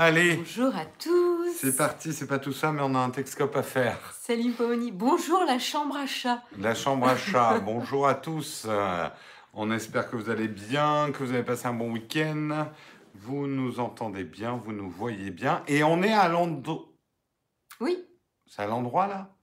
Allez, Bonjour à tous. c'est parti, c'est pas tout ça, mais on a un Texcope à faire. Salut Paoni. Bonjour la chambre à chat. La chambre à chat, bonjour à tous. Euh, on espère que vous allez bien, que vous avez passé un bon week-end. Vous nous entendez bien, vous nous voyez bien. Et on est à l'endroit. Oui. C'est à l'endroit là?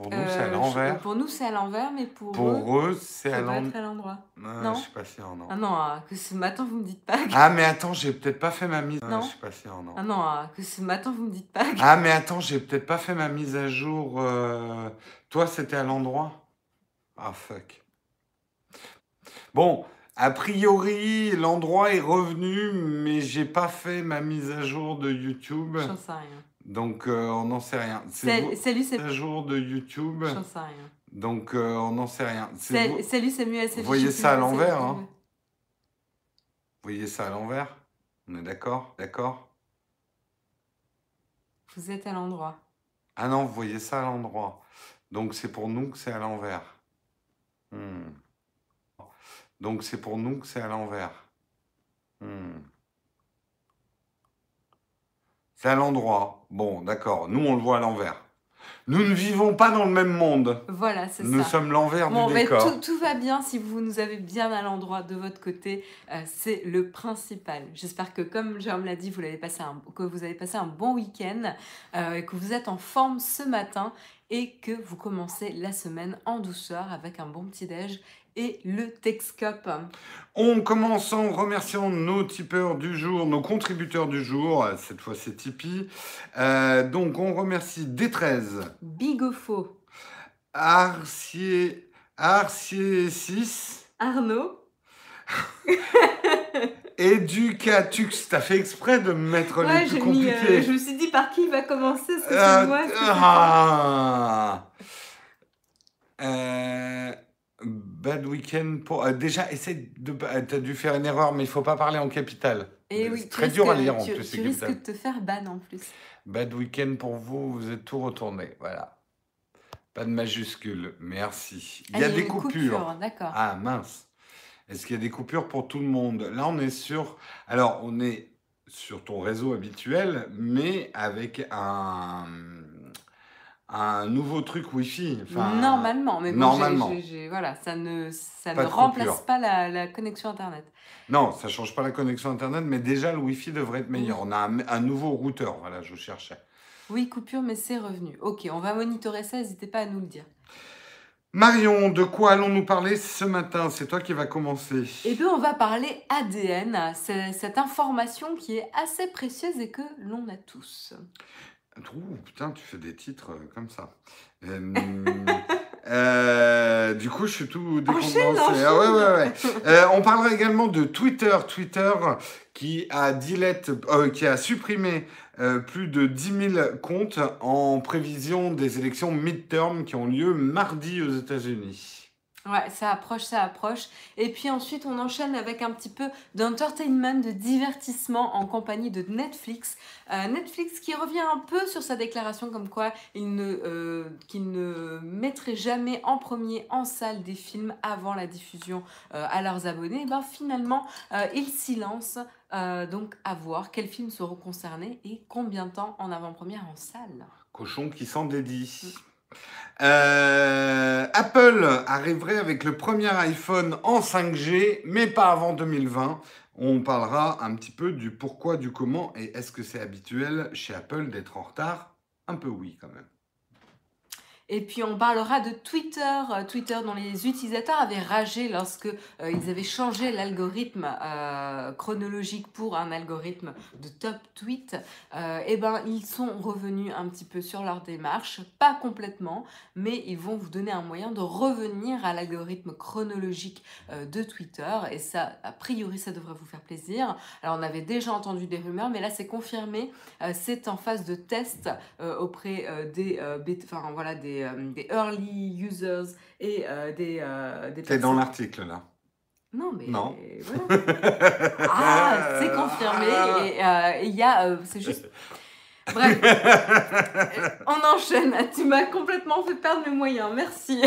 Pour nous, c'est à Euh, l'envers. Pour nous, c'est à l'envers, mais pour, eux, Pour eux, c'est à l'endroit. Ah, Non. Je suis pas sûr, non. Ah non, ah, que ce matin, vous me dites pas que... Ah, mais attends, j'ai peut-être pas fait ma mise. Ah, Non. je suis pas sûr, non. Ah non, ah, que ce matin, vous me dites pas que... Ah, mais attends, j'ai peut-être pas fait ma mise à jour. euh, Toi, c'était à l'endroit Ah, fuck. Bon, a priori, l'endroit est revenu, mais j'ai pas fait ma mise à jour de YouTube. J'en sais rien. Donc, euh, on n'en sait rien. C'est Salut, c'est... jour de YouTube. J'en sais rien. Donc, euh, on n'en sait rien. Vous... Salut, Samuel. Vous voyez ça à l'envers, hein. Vous voyez ça à l'envers On est d'accord? D'accord? Vous êtes à l'endroit. Ah non, vous voyez ça à l'endroit. Donc c'est pour nous que c'est à l'envers. Hmm. Donc c'est pour nous que c'est à l'envers. Hmm. C'est à l'endroit. Bon, d'accord. Nous, on le voit à l'envers. Nous ne vivons pas dans le même monde. Voilà, c'est Nous ça. sommes l'envers Bon, du mais décor. tout, tout va bien si vous nous avez bien à l'endroit de votre côté. euh, c'est le principal. J'espère que, comme Jérôme l'a dit, vous, l'avez passé un, que vous avez passé un bon week-end euh, et que vous êtes en forme ce matin et que vous commencez la semaine en douceur avec un bon petit-déj et le Texcope. On commence en remerciant nos tipeurs du jour, nos contributeurs du jour. Cette fois, c'est Tipeee. Euh, donc, on remercie D13. Bigofo, Arcier, Arcier 6, Arnaud, Educatux. T'as fait exprès de me mettre Ouais, les plus mis, euh, je me suis dit par qui il va commencer parce que Euh, c'est moi. ah. Bad weekend pour. euh, déjà, essaie de. euh, T'as dû faire une erreur, mais il faut pas parler en capital. Et oui, tu très dur à lire en tu, plus. Tu risques de te faire ban en plus. Bad weekend pour vous, vous êtes tout retourné. Voilà. Pas de majuscule. Merci. Il y Ah, a des coupures. D'accord. Ah mince. Est-ce qu'il y a des coupures pour tout le monde? Là, on est sur. Alors, on est sur ton réseau habituel, mais avec un un nouveau truc Wi-Fi. Enfin, normalement, mais bon, normalement. j'ai- voilà, ça ne, ça Pas ne remplace coupure. pas la, la connexion Internet. Non, ça change pas la connexion internet, mais déjà le Wi-Fi devrait être meilleur. On a un, un nouveau routeur. Voilà, je cherchais. Oui, coupure, mais c'est revenu. Ok, on va monitorer ça, n'hésitez pas à nous le dire. Marion, de quoi allons-nous parler ce matin? C'est toi qui vas commencer. Et puis on va parler ADN, cette information qui est assez précieuse et que l'on a tous. Ouh, putain, tu fais des titres euh, comme ça. Euh, euh, du coup, je suis tout décontenancé. Ah ouais, ouais, ouais. Euh, on parlera également de Twitter. Twitter qui a, dilette, qui a supprimé plus de 10 000 comptes en prévision des élections midterm qui ont lieu mardi aux États-Unis. Ouais, ça approche, ça approche. Et puis ensuite, on enchaîne avec un petit peu d'entertainment, de divertissement en compagnie de Netflix. Euh, Netflix qui revient un peu sur sa déclaration comme quoi il ne, euh, qu'il ne mettrait jamais en premier en salle des films avant la diffusion euh, à leurs abonnés. Et ben, finalement, il s'y lance. Donc à voir quels films seront concernés et combien de temps en avant-première en salle. Cochon qui s'en dédie. Euh, Apple arriverait avec le premier iPhone en 5G, mais pas avant 2020. On parlera un petit peu du pourquoi, du comment, et est-ce que c'est habituel chez Apple d'être en retard? Un peu oui quand même. Et puis on parlera de Twitter, euh, Twitter dont les utilisateurs avaient ragé lorsque euh, ils avaient changé l'algorithme euh, chronologique pour un algorithme de top tweet. Et ben ils sont revenus un petit peu sur leur démarche, pas complètement, mais ils vont vous donner un moyen de revenir à l'algorithme chronologique de Twitter. Et ça, a priori, ça devrait vous faire plaisir. Alors on avait déjà entendu des rumeurs, mais là c'est confirmé. C'est en phase de test auprès des, enfin, voilà, des, euh, des early users et euh, des, euh, des T'es dans l'article là. Non, mais Non. voilà. Ah, c'est confirmé. Et euh, il y a, euh, c'est juste. Bref, on enchaîne. Tu m'as complètement fait perdre mes moyens. Merci.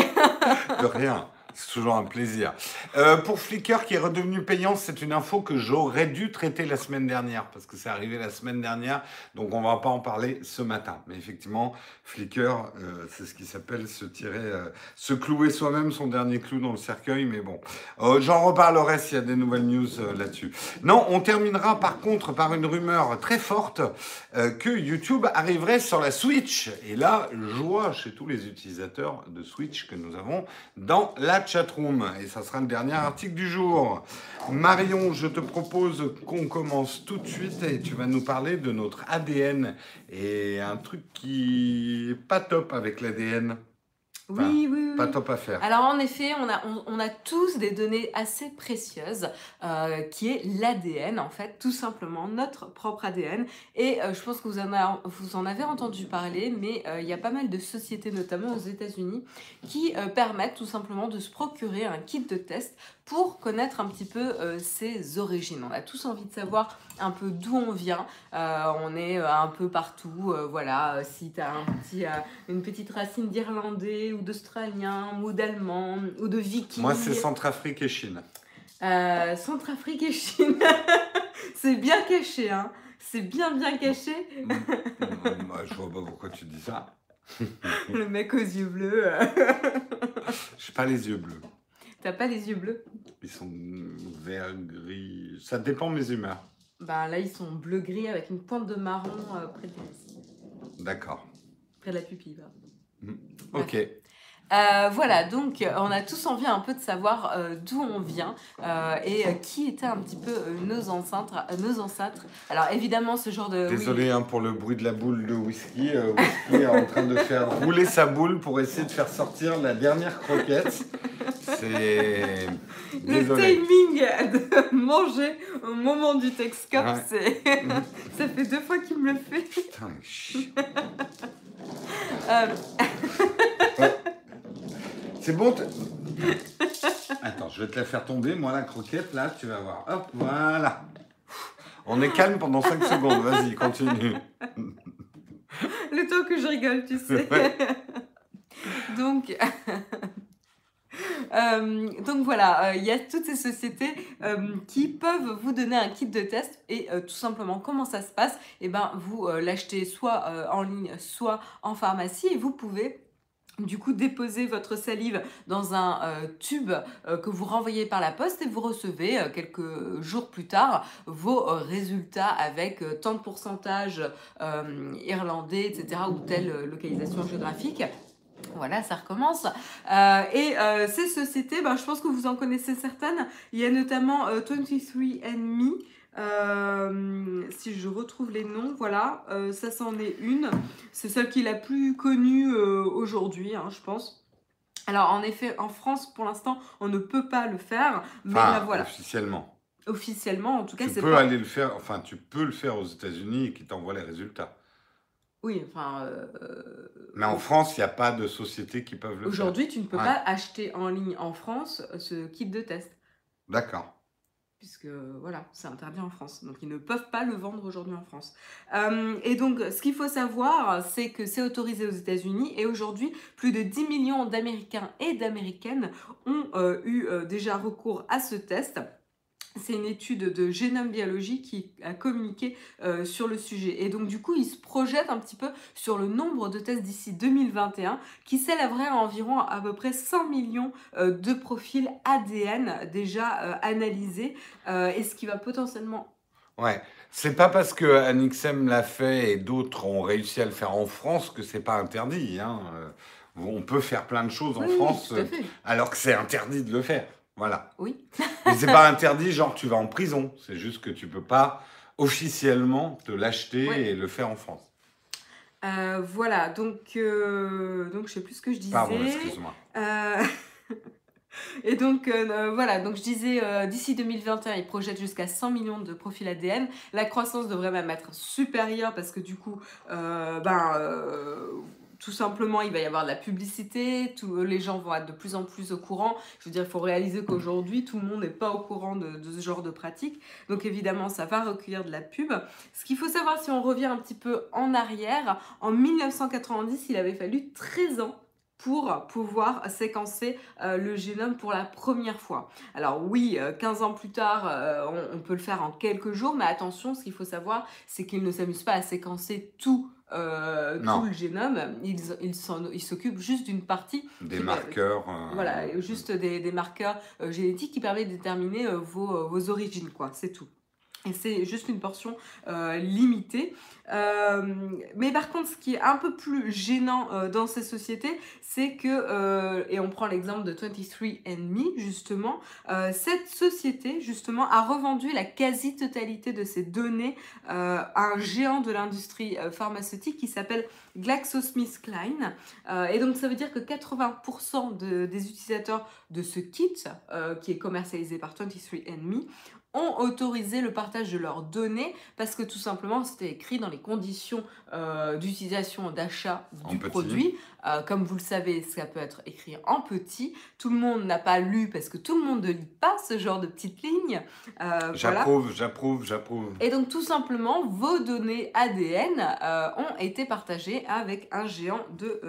De rien. C'est toujours un plaisir. Euh, pour Flickr qui est redevenu payant, c'est une info que j'aurais dû traiter la semaine dernière parce que c'est arrivé la semaine dernière, donc on va pas en parler ce matin. Mais effectivement, Flickr, euh, c'est ce qui s'appelle se tirer, euh, se clouer soi-même son dernier clou dans le cercueil. Mais bon, j'en reparlerai s'il y a des nouvelles news là-dessus. Non, on terminera par contre par une rumeur très forte que YouTube arriverait sur la Switch. Et là, joie chez tous les utilisateurs de Switch que nous avons dans la chatroom. Et ça sera le dernier article du jour. Marion, je te propose qu'on commence tout de suite et tu vas nous parler de notre ADN et un truc qui est pas top avec l'ADN. Oui, oui, oui. Pas top à faire. Alors en effet, on a, on, a tous des données assez précieuses, euh, qui est l'ADN, en fait, tout simplement, notre propre ADN. Et euh, je pense que vous en, vous en avez entendu parler, mais euh, il y a pas mal de sociétés, notamment aux États-Unis, qui permettent tout simplement de se procurer un kit de test pour connaître un petit peu ses origines. On a tous envie de savoir un peu d'où on vient. on est un peu partout. voilà, si tu as un petit, une petite racine d'Irlandais ou d'Australien ou d'Allemand ou de Viking. Moi, c'est Centrafrique et Chine. Euh, Centrafrique et Chine. c'est bien caché, hein. C'est bien, bien caché. Mm. Mm, bah, je vois pas pourquoi tu dis ça. Le mec aux yeux bleus. J'ai pas les yeux bleus. T'as pas les yeux bleus Ils sont vert, gris. Ça dépend mes humeurs. Bah là, ils sont bleu-gris avec une pointe de marron euh, près de D'accord. Près de la pupille. Mm. Ok. Euh, voilà, donc on a tous envie un peu de savoir euh, d'où on vient euh, et qui étaient un petit peu nos ancêtres, nos ancêtres. Alors évidemment, ce genre de. Désolé hein, pour le bruit de la boule de whisky. whisky est en train de faire rouler sa boule pour essayer de faire sortir la dernière croquette. C'est. Le timing de manger au moment du Texcop, c'est. Ça fait deux fois qu'il me le fait. Putain, C'est bon Attends, je vais te la faire tomber, moi, la croquette, là, tu vas voir. Hop, voilà. On est calme pendant 5 secondes, vas-y, continue. Le temps que je rigole, tu sais. donc, euh, donc voilà, euh, il y a toutes ces sociétés euh, qui peuvent vous donner un kit de test et tout simplement comment ça se passe, et eh ben vous l'achetez soit en ligne, soit en pharmacie et vous pouvez du coup, déposez votre salive dans un euh, tube euh, que vous renvoyez par la poste et vous recevez euh, quelques jours plus tard vos résultats avec tant de pourcentage irlandais, etc. ou telle localisation géographique. Voilà, ça recommence. et ces sociétés, ben, je pense que vous en connaissez certaines. Il y a notamment 23andMe euh, si je retrouve les noms, voilà, euh, ça c'en est une. C'est celle qui est la plus connue euh, aujourd'hui, hein, je pense. Alors en effet, en France, pour l'instant, on ne peut pas le faire, mais voilà. Officiellement. Officiellement, en tout cas, c'est. Tu peux aller le faire. Enfin, tu peux le faire aux États-Unis et qui t'envoient les résultats. Oui, enfin. Mais en France, il n'y a pas de société qui peuvent le faire. Aujourd'hui, tu ne peux pas acheter en ligne en France ce kit de test. D'accord puisque voilà, c'est interdit en France. Donc ils ne peuvent pas le vendre aujourd'hui en France. Euh, et donc ce qu'il faut savoir, c'est que c'est autorisé aux États-Unis et aujourd'hui plus de 10 millions d'Américains et d'Américaines ont euh, eu euh, déjà recours à ce test. C'est une étude de génome biologie qui a communiqué euh, sur le sujet. Et donc du coup, il se projette un petit peu sur le nombre de tests d'ici 2021 qui s'élèverait à environ à peu près 100 millions euh, de profils ADN déjà euh, analysés. et ce qui va potentiellement... Ouais, c'est pas parce que Anixem l'a fait et d'autres ont réussi à le faire en France que c'est pas interdit. Hein. On peut faire plein de choses en France alors que c'est interdit de le faire. Voilà. Oui. Mais c'est pas interdit, genre tu vas en prison. C'est juste que tu peux pas officiellement te l'acheter et le faire en France. Euh, voilà, donc, euh, donc je sais plus ce que je disais. Pardon, excuse-moi. Euh, et donc voilà, donc je disais d'ici 2021, ils projettent jusqu'à 100 millions de profils ADN. La croissance devrait même être supérieure parce que du coup, ben tout simplement, il va y avoir de la publicité, tout, les gens vont être de plus en plus au courant. Je veux dire, il faut réaliser qu'aujourd'hui, tout le monde n'est pas au courant de, ce genre de pratique. Donc évidemment, ça va recueillir de la pub. Ce qu'il faut savoir, si on revient un petit peu en arrière, en 1990, il avait fallu 13 ans pour pouvoir séquencer euh, le génome pour la première fois. Alors oui, 15 ans plus tard, on, peut le faire en quelques jours, mais attention, ce qu'il faut savoir, c'est qu'ils ne s'amusent pas à séquencer tout euh, tout le génome. Ils il s'occupent juste d'une partie. Des marqueurs. voilà, juste des, des marqueurs génétiques qui permettent de déterminer vos, vos origines, quoi. C'est tout. Et c'est juste une portion euh, limitée. Euh, mais par contre, ce qui est un peu plus gênant euh, dans ces sociétés, c'est que, et on prend l'exemple de 23andMe justement, cette société justement a revendu la quasi-totalité de ses données à un géant de l'industrie pharmaceutique qui s'appelle GlaxoSmithKline. et donc ça veut dire que 80% des utilisateurs de ce kit, qui est commercialisé par 23andMe, ont autorisé le partage de leurs données parce que tout simplement c'était écrit dans les conditions euh, d'utilisation d'achat du produit. Euh, comme vous le savez, ça peut être écrit en petit. Tout le monde n'a pas lu parce que tout le monde ne lit pas ce genre de petites lignes. Euh, j'approuve, j'approuve, j'approuve. Et donc tout simplement, vos données ADN ont été partagées avec un géant de,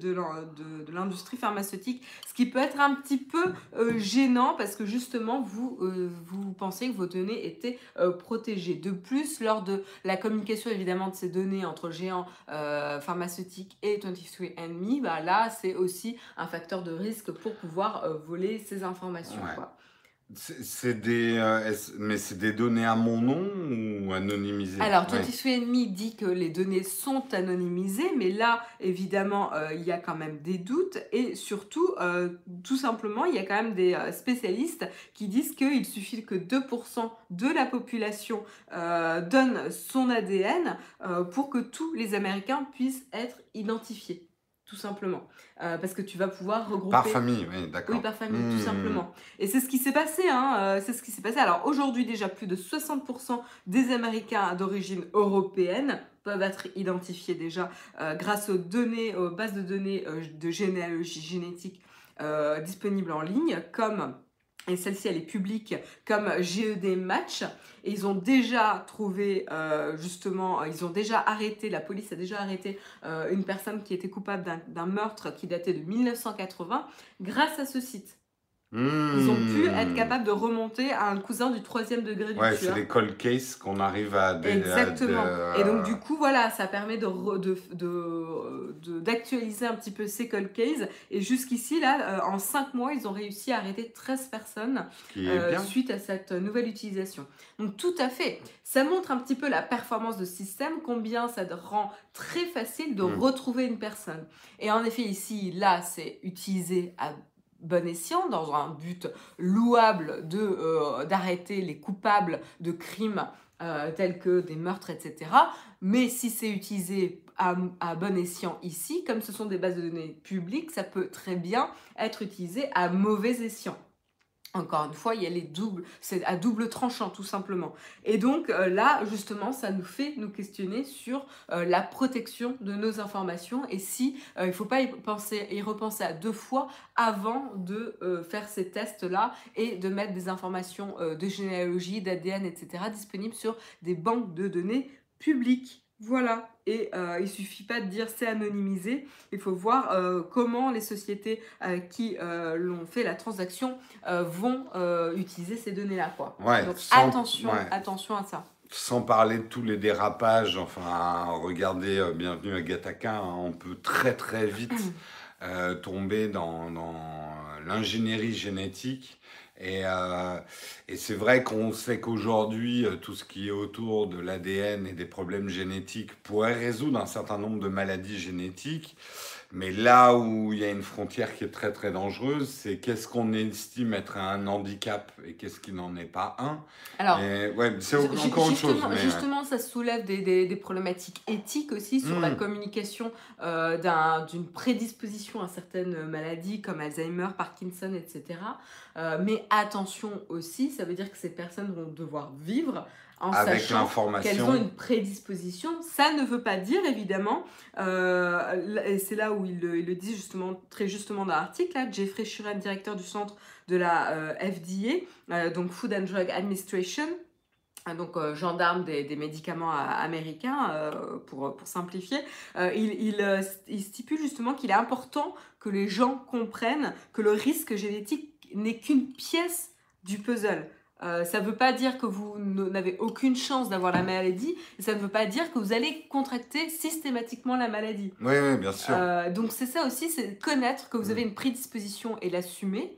de l'industrie pharmaceutique, ce qui peut être un petit peu gênant parce que justement vous, vous pensez que vos données étaient protégées. De plus, lors de la communication évidemment de ces données, entre géants euh, pharmaceutiques et 23andMe, bah là, c'est aussi un facteur de risque pour pouvoir euh, voler ces informations. Quoi. C'est des, euh, mais c'est des données à mon nom ou anonymisées? Alors, 23andMe dit que les données sont anonymisées, mais là, évidemment, euh, il y a quand même des doutes et surtout, euh, tout simplement, il y a quand même des spécialistes qui disent qu'il suffit que 2% de la population donne son ADN pour que tous les Américains puissent être identifiés tout simplement. Euh, parce que tu vas pouvoir regrouper. Par famille, oui, d'accord. Oui, par famille, tout hmm. simplement. Et c'est ce qui s'est passé, hein, euh, c'est ce qui s'est passé. Alors aujourd'hui, déjà, plus de 60% des Américains d'origine européenne peuvent être identifiés déjà euh, grâce aux données, aux bases de données de généalogie génétique disponibles en ligne, comme et celle-ci elle est publique comme GED Match. Et ils ont déjà trouvé euh, justement ils ont déjà arrêté la police a déjà arrêté euh, une personne qui était coupable d'un meurtre qui datait de 1980 grâce à ce site ils ont pu être hmm. capables de remonter à un cousin du troisième degré du ouais, c'est les cold cases qu'on arrive à... Exactement. Et donc du coup, voilà, ça permet de, de, d'actualiser un petit peu ces cold cases. Et jusqu'ici, là, euh, en cinq mois, ils ont réussi à arrêter 13 personnes euh, suite à cette nouvelle utilisation. Donc tout à fait. Ça montre un petit peu la performance de système, combien ça rend très facile de hmm. retrouver une personne. Et en effet, ici, là, c'est utilisé à bon escient, dans un but louable euh, d'arrêter les coupables de crimes euh, tels que des meurtres, etc. Mais si c'est utilisé à, à, bon escient ici, comme ce sont des bases de données publiques, ça peut très bien être utilisé à mauvais escient. Encore une fois, il y a les doubles, c'est à double tranchant tout simplement. Et donc euh, là, justement, ça nous fait nous questionner sur euh, la protection de nos informations et si euh, il ne faut pas y penser, y repenser à deux fois avant de faire ces tests-là et de mettre des informations de généalogie, d'ADN, etc. disponibles sur des banques de données publiques. Voilà, et euh, il suffit pas de dire c'est anonymisé, il faut voir euh, comment les sociétés euh, qui euh, l'ont fait la transaction vont utiliser ces données-là. Quoi. Donc attention, attention à ça. Sans parler de tous les dérapages, enfin, regardez Bienvenue à Gataka, hein, on peut très très vite tomber dans, dans l'ingénierie génétique et, euh, et c'est vrai qu'on sait qu'aujourd'hui, euh, tout ce qui est autour de l'ADN et des problèmes génétiques pourrait résoudre un certain nombre de maladies génétiques. Mais là où il y a une frontière qui est très très dangereuse, c'est qu'est-ce qu'on estime être un handicap et qu'est-ce qui n'en est pas un. Alors, ouais, c'est encore autre chose. justement, ça soulève des, des, des, problématiques éthiques aussi sur la hmm. communication euh, d'une prédisposition à certaines maladies comme Alzheimer, Parkinson, etc. Euh, mais attention aussi, ça veut dire que ces personnes vont devoir vivre en Avec sachant qu'elles ont une prédisposition. Ça ne veut pas dire, évidemment, euh, et c'est là où il le, il dit justement, très justement dans l'article, Jeffrey Shuren, directeur du centre de la euh, FDA, donc Food and Drug Administration, donc gendarme des, des médicaments américains, pour, pour simplifier, il, il, il, stipule justement qu'il est important que les gens comprennent que le risque génétique n'est qu'une pièce du puzzle. Euh, ça ne veut pas dire que vous n'avez aucune chance d'avoir la maladie, et ça ne veut pas dire que vous allez contracter systématiquement la maladie. Oui, oui bien sûr. Euh, donc c'est ça aussi, c'est connaître que vous avez une prédisposition et l'assumer.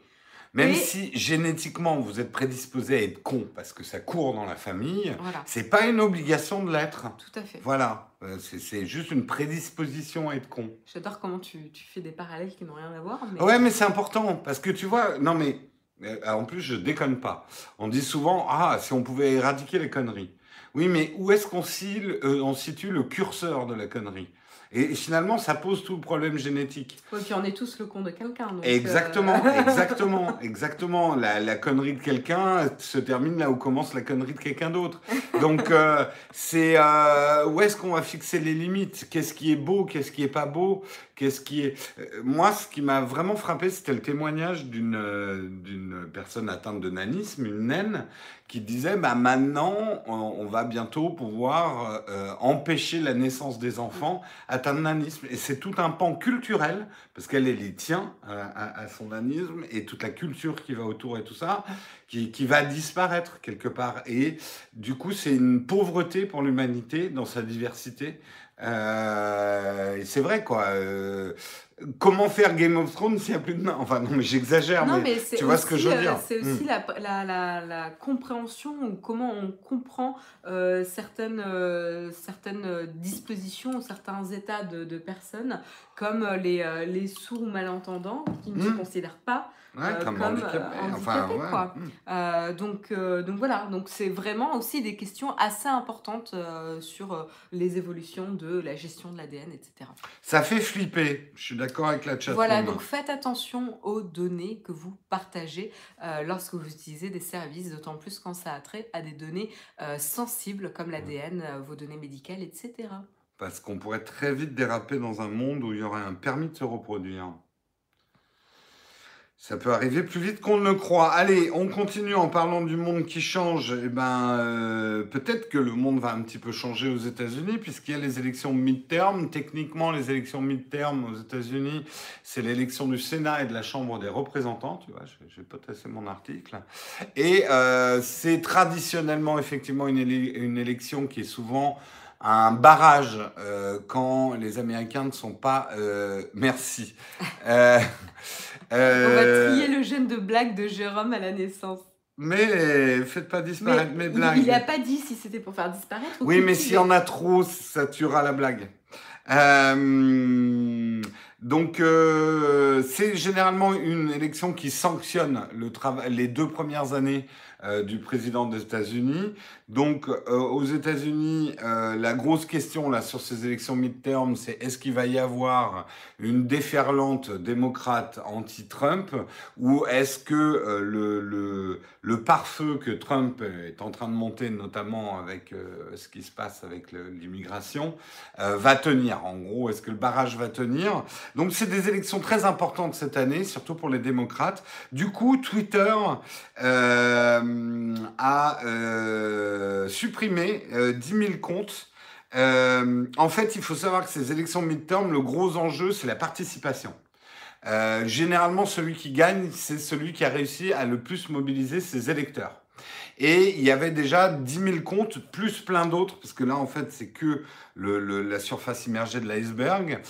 Même si génétiquement vous êtes prédisposé à être con parce que ça court dans la famille, voilà. c'est pas une obligation de l'être. Tout à fait. Voilà, euh, c'est juste une prédisposition à être con. J'adore comment tu, tu, fais des parallèles qui n'ont rien à voir. Mais... Ouais, mais c'est important parce que tu vois, non mais euh, en plus, je déconne pas. On dit souvent, ah, si on pouvait éradiquer les conneries. Oui, mais où est-ce qu'on euh, situe le curseur de la connerie? Et finalement, ça pose tout le problème génétique. Oui, puis on est tous le con de quelqu'un. Exactement, euh, exactement, exactement. La, la connerie de quelqu'un se termine là où commence la connerie de quelqu'un d'autre. Donc, euh, c'est euh, où est-ce qu'on va fixer les limites? Qu'est-ce qui est beau Qu'est-ce qui est pas beau? Qu'est-ce qui est Moi, ce qui m'a vraiment frappé, c'était le témoignage d'une d'une personne atteinte de nanisme, une naine, qui disait bah maintenant on, va bientôt pouvoir euh, empêcher la naissance des enfants atteints de nanisme. Et c'est tout un pan culturel parce qu'elle les tient à, son nanisme et toute la culture qui va autour et tout ça qui, qui va disparaître quelque part. Et du coup c'est une pauvreté pour l'humanité dans sa diversité. Euh, et c'est vrai quoi euh, Comment faire Game of Thrones s'il n'y a plus de nains? Enfin, non, mais j'exagère, mais, tu vois ce que je veux dire. Euh, c'est aussi hmm. la, la, la, compréhension ou comment on comprend euh, certaines, euh, certaines dispositions, certains états de, de personnes, comme les, les sourds ou malentendants qui ne se hmm. considèrent pas comme, handicapés. quoi. Hmm. donc, donc voilà, donc c'est vraiment aussi des questions assez importantes sur les évolutions de la gestion de l'ADN, etc. Ça fait flipper, je suis d'accord avec la chat. Voilà, donc faites attention aux données que vous partagez euh, lorsque vous utilisez des services, d'autant plus quand ça a trait à des données euh, sensibles comme l'ADN, euh, vos données médicales, etc. Parce qu'on pourrait très vite déraper dans un monde où il y aurait un permis de se reproduire. Ça peut arriver plus vite qu'on ne le croit. Allez, on continue en parlant du monde qui change. Eh ben, euh, peut-être que le monde va un petit peu changer aux États-Unis, puisqu'il y a les élections mid-term. Techniquement, les élections mid-term aux États-Unis, c'est l'élection du Sénat et de la Chambre des représentants. Tu vois, je vais potasser mon article. Et euh, c'est traditionnellement, effectivement, une, une, élection qui est souvent un barrage euh, quand les Américains ne sont pas merci. On va euh, trier le gène de blague de Jérôme à la naissance. Mais faites pas disparaître mes blagues. Il n'a pas dit si c'était pour faire disparaître. oui, mais s'il y en a trop, ça tuera la blague. Euh, donc, euh, c'est généralement une élection qui sanctionne le les deux premières années euh, du président des États-Unis. Donc, euh, aux États-Unis, euh, la grosse question là sur ces élections mid-term, c'est est-ce qu'il va y avoir une déferlante démocrate anti-Trump ou est-ce que le, le, le pare-feu que Trump est en train de monter, notamment avec ce qui se passe avec l'immigration, va tenir? En gros, est-ce que le barrage va tenir? Donc, c'est des élections très importantes cette année, surtout pour les démocrates. Du coup, Twitter a euh, supprimé 10 euh, 000 comptes. en fait, il faut savoir que ces élections midterm, le gros enjeu, c'est la participation. généralement, celui qui gagne, c'est celui qui a réussi à le plus mobiliser ses électeurs. Et il y avait déjà 10 000 comptes, plus plein d'autres, parce que là, en fait, c'est que la surface immergée de l'iceberg,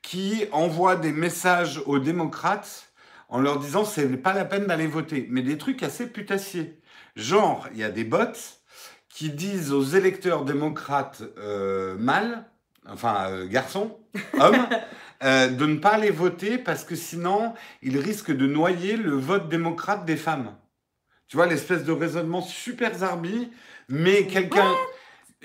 qui envoient des messages aux démocrates en leur disant c'est pas la peine d'aller voter. Mais des trucs assez putassiers. Genre, il y a des bots qui disent aux électeurs démocrates euh, mâles, enfin euh, garçons, hommes, euh, de ne pas aller voter parce que sinon, ils risquent de noyer le vote démocrate des femmes. Tu vois, l'espèce de raisonnement super zarbi, mais quelqu'un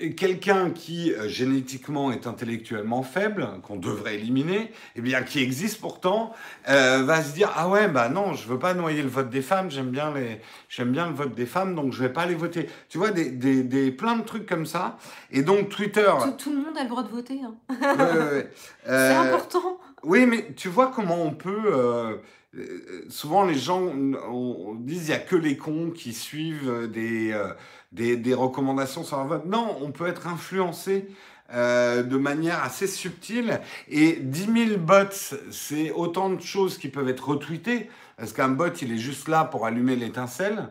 quelqu'un qui euh, génétiquement est intellectuellement faible, qu'on devrait éliminer, eh bien qui existe pourtant, euh, va se dire ah ouais bah non je veux pas noyer le vote des femmes, j'aime bien les j'aime bien le vote des femmes donc je vais pas les voter. Tu vois des, des, des plein de trucs comme ça et donc Twitter. Tout, le monde a le droit de voter. Hein. C'est euh, important. Oui, mais tu vois comment on peut. Euh, euh, souvent, les gens on, on disent il n'y a que les cons qui suivent des, euh, des, des recommandations sur vote. Non, on peut être influencé euh, de manière assez subtile. Et 10 000 bots, c'est autant de choses qui peuvent être retweetées. Parce qu'un bot, il est juste là pour allumer l'étincelle.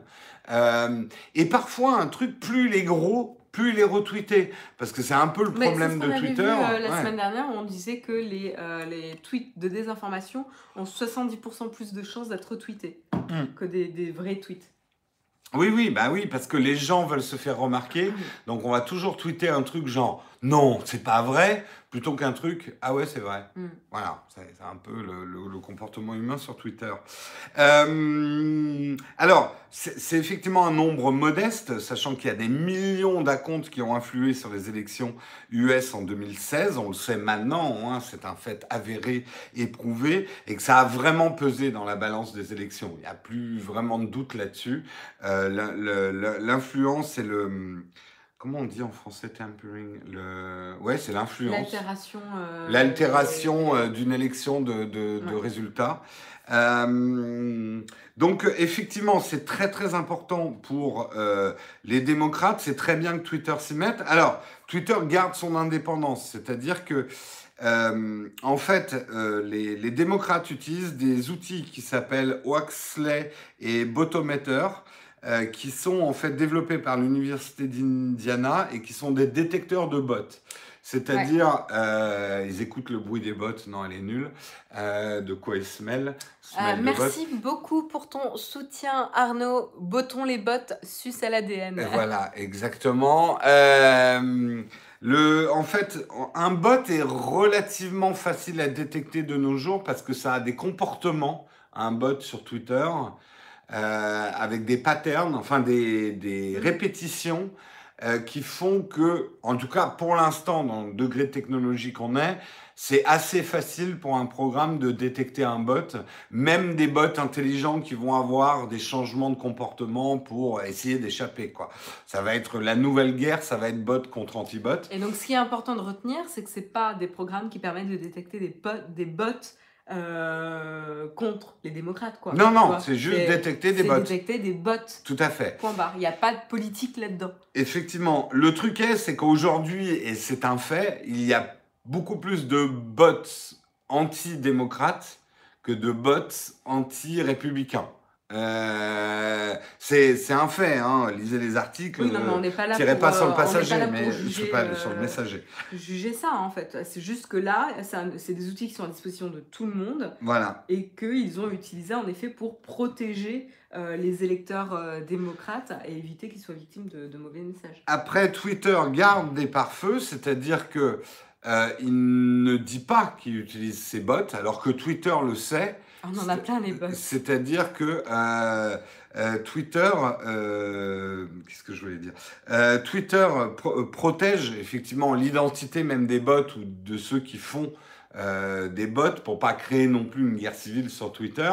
Euh, et parfois, un truc, plus il gros, plus il est retweeté. Parce que c'est un peu le Mais problème de Twitter. vu euh, la Ouais. semaine dernière on disait que les, euh, les tweets de désinformation ont 70% plus de chances d'être retweetés Mm. que des, des vrais tweets. Oui, oui, bah oui, parce que les gens veulent se faire remarquer. Donc on va toujours tweeter un truc genre non, c'est pas vrai, plutôt qu'un truc ah ouais, c'est vrai. Mm. Voilà, c'est un peu le, le- le comportement humain sur Twitter. Euh, alors, c'est effectivement un nombre modeste, sachant qu'il y a des millions d'accounts qui ont influé sur les élections US en 2016. On le sait maintenant, hein, c'est un fait avéré, éprouvé, et que ça a vraiment pesé dans la balance des élections. Il n'y a plus vraiment de doute là-dessus. Euh, L'influence et le... Comment on dit en français tampering le... Ouais, c'est l'influence. L'altération. euh, L'altération euh, d'une élection de, de- résultats. Euh, donc effectivement, c'est très très important pour les démocrates. C'est très bien que Twitter s'y mette. Alors, Twitter garde son indépendance, c'est-à-dire que euh, en fait, euh, les, les démocrates utilisent des outils qui s'appellent Waxley et Botometer, euh, qui sont en fait développés par l'université d'Indiana et qui sont des détecteurs de bots. C'est-à-dire, euh, ils écoutent le bruit des bots. Non, elle est nulle. Euh, de quoi ils se mêlent. se mêlent merci beaucoup pour ton soutien, Arnaud. Bottons les bottes, suce à l'ADN. Voilà, exactement. Le, en fait, un bot est relativement facile à détecter de nos jours parce que ça a des comportements, un bot sur Twitter, euh, avec des patterns, enfin des, répétitions euh, qui font que, en tout cas pour l'instant, dans le degré de technologie qu'on est, c'est assez facile pour un programme de détecter un bot, même des bots intelligents qui vont avoir des changements de comportement pour essayer d'échapper. Ça va être la nouvelle guerre, ça va être bot contre anti-bot. Et donc, ce qui est important de retenir, c'est que c'est pas des programmes qui permettent de détecter des bots euh, contre les démocrates, quoi. Non, non, c'est juste détecter des bots. détecter des bots. Tout à fait. Point barre. Il n'y a pas de politique là-dedans. Effectivement, le truc est, c'est qu'aujourd'hui, et c'est un fait, il y a beaucoup plus de bots anti-démocrates que de bots anti-républicains. Euh, c'est un fait, hein. lisez les articles. Oui, non, mais on n'est pas là tirez pour, pas sur le euh, pas passager, mais je juger, suis pas sur le euh, messager. juger ça, en fait. C'est juste que là, c'est des outils qui sont à disposition de tout le monde Voilà. et qu'ils ont utilisé en effet pour protéger euh, les électeurs démocrates et éviter qu'ils soient victimes de, de mauvais messages. Après, Twitter garde des pare-feux, c'est-à-dire que euh, il ne dit pas qu'il utilise ses bots, alors que Twitter le sait. On en a plein les bots. C'est-à-dire que euh, euh, Twitter, qu'est-ce que je voulais dire? Twitter pro- protège effectivement l'identité même des bots ou de ceux qui font euh, des bots pour pas créer non plus une guerre civile sur Twitter.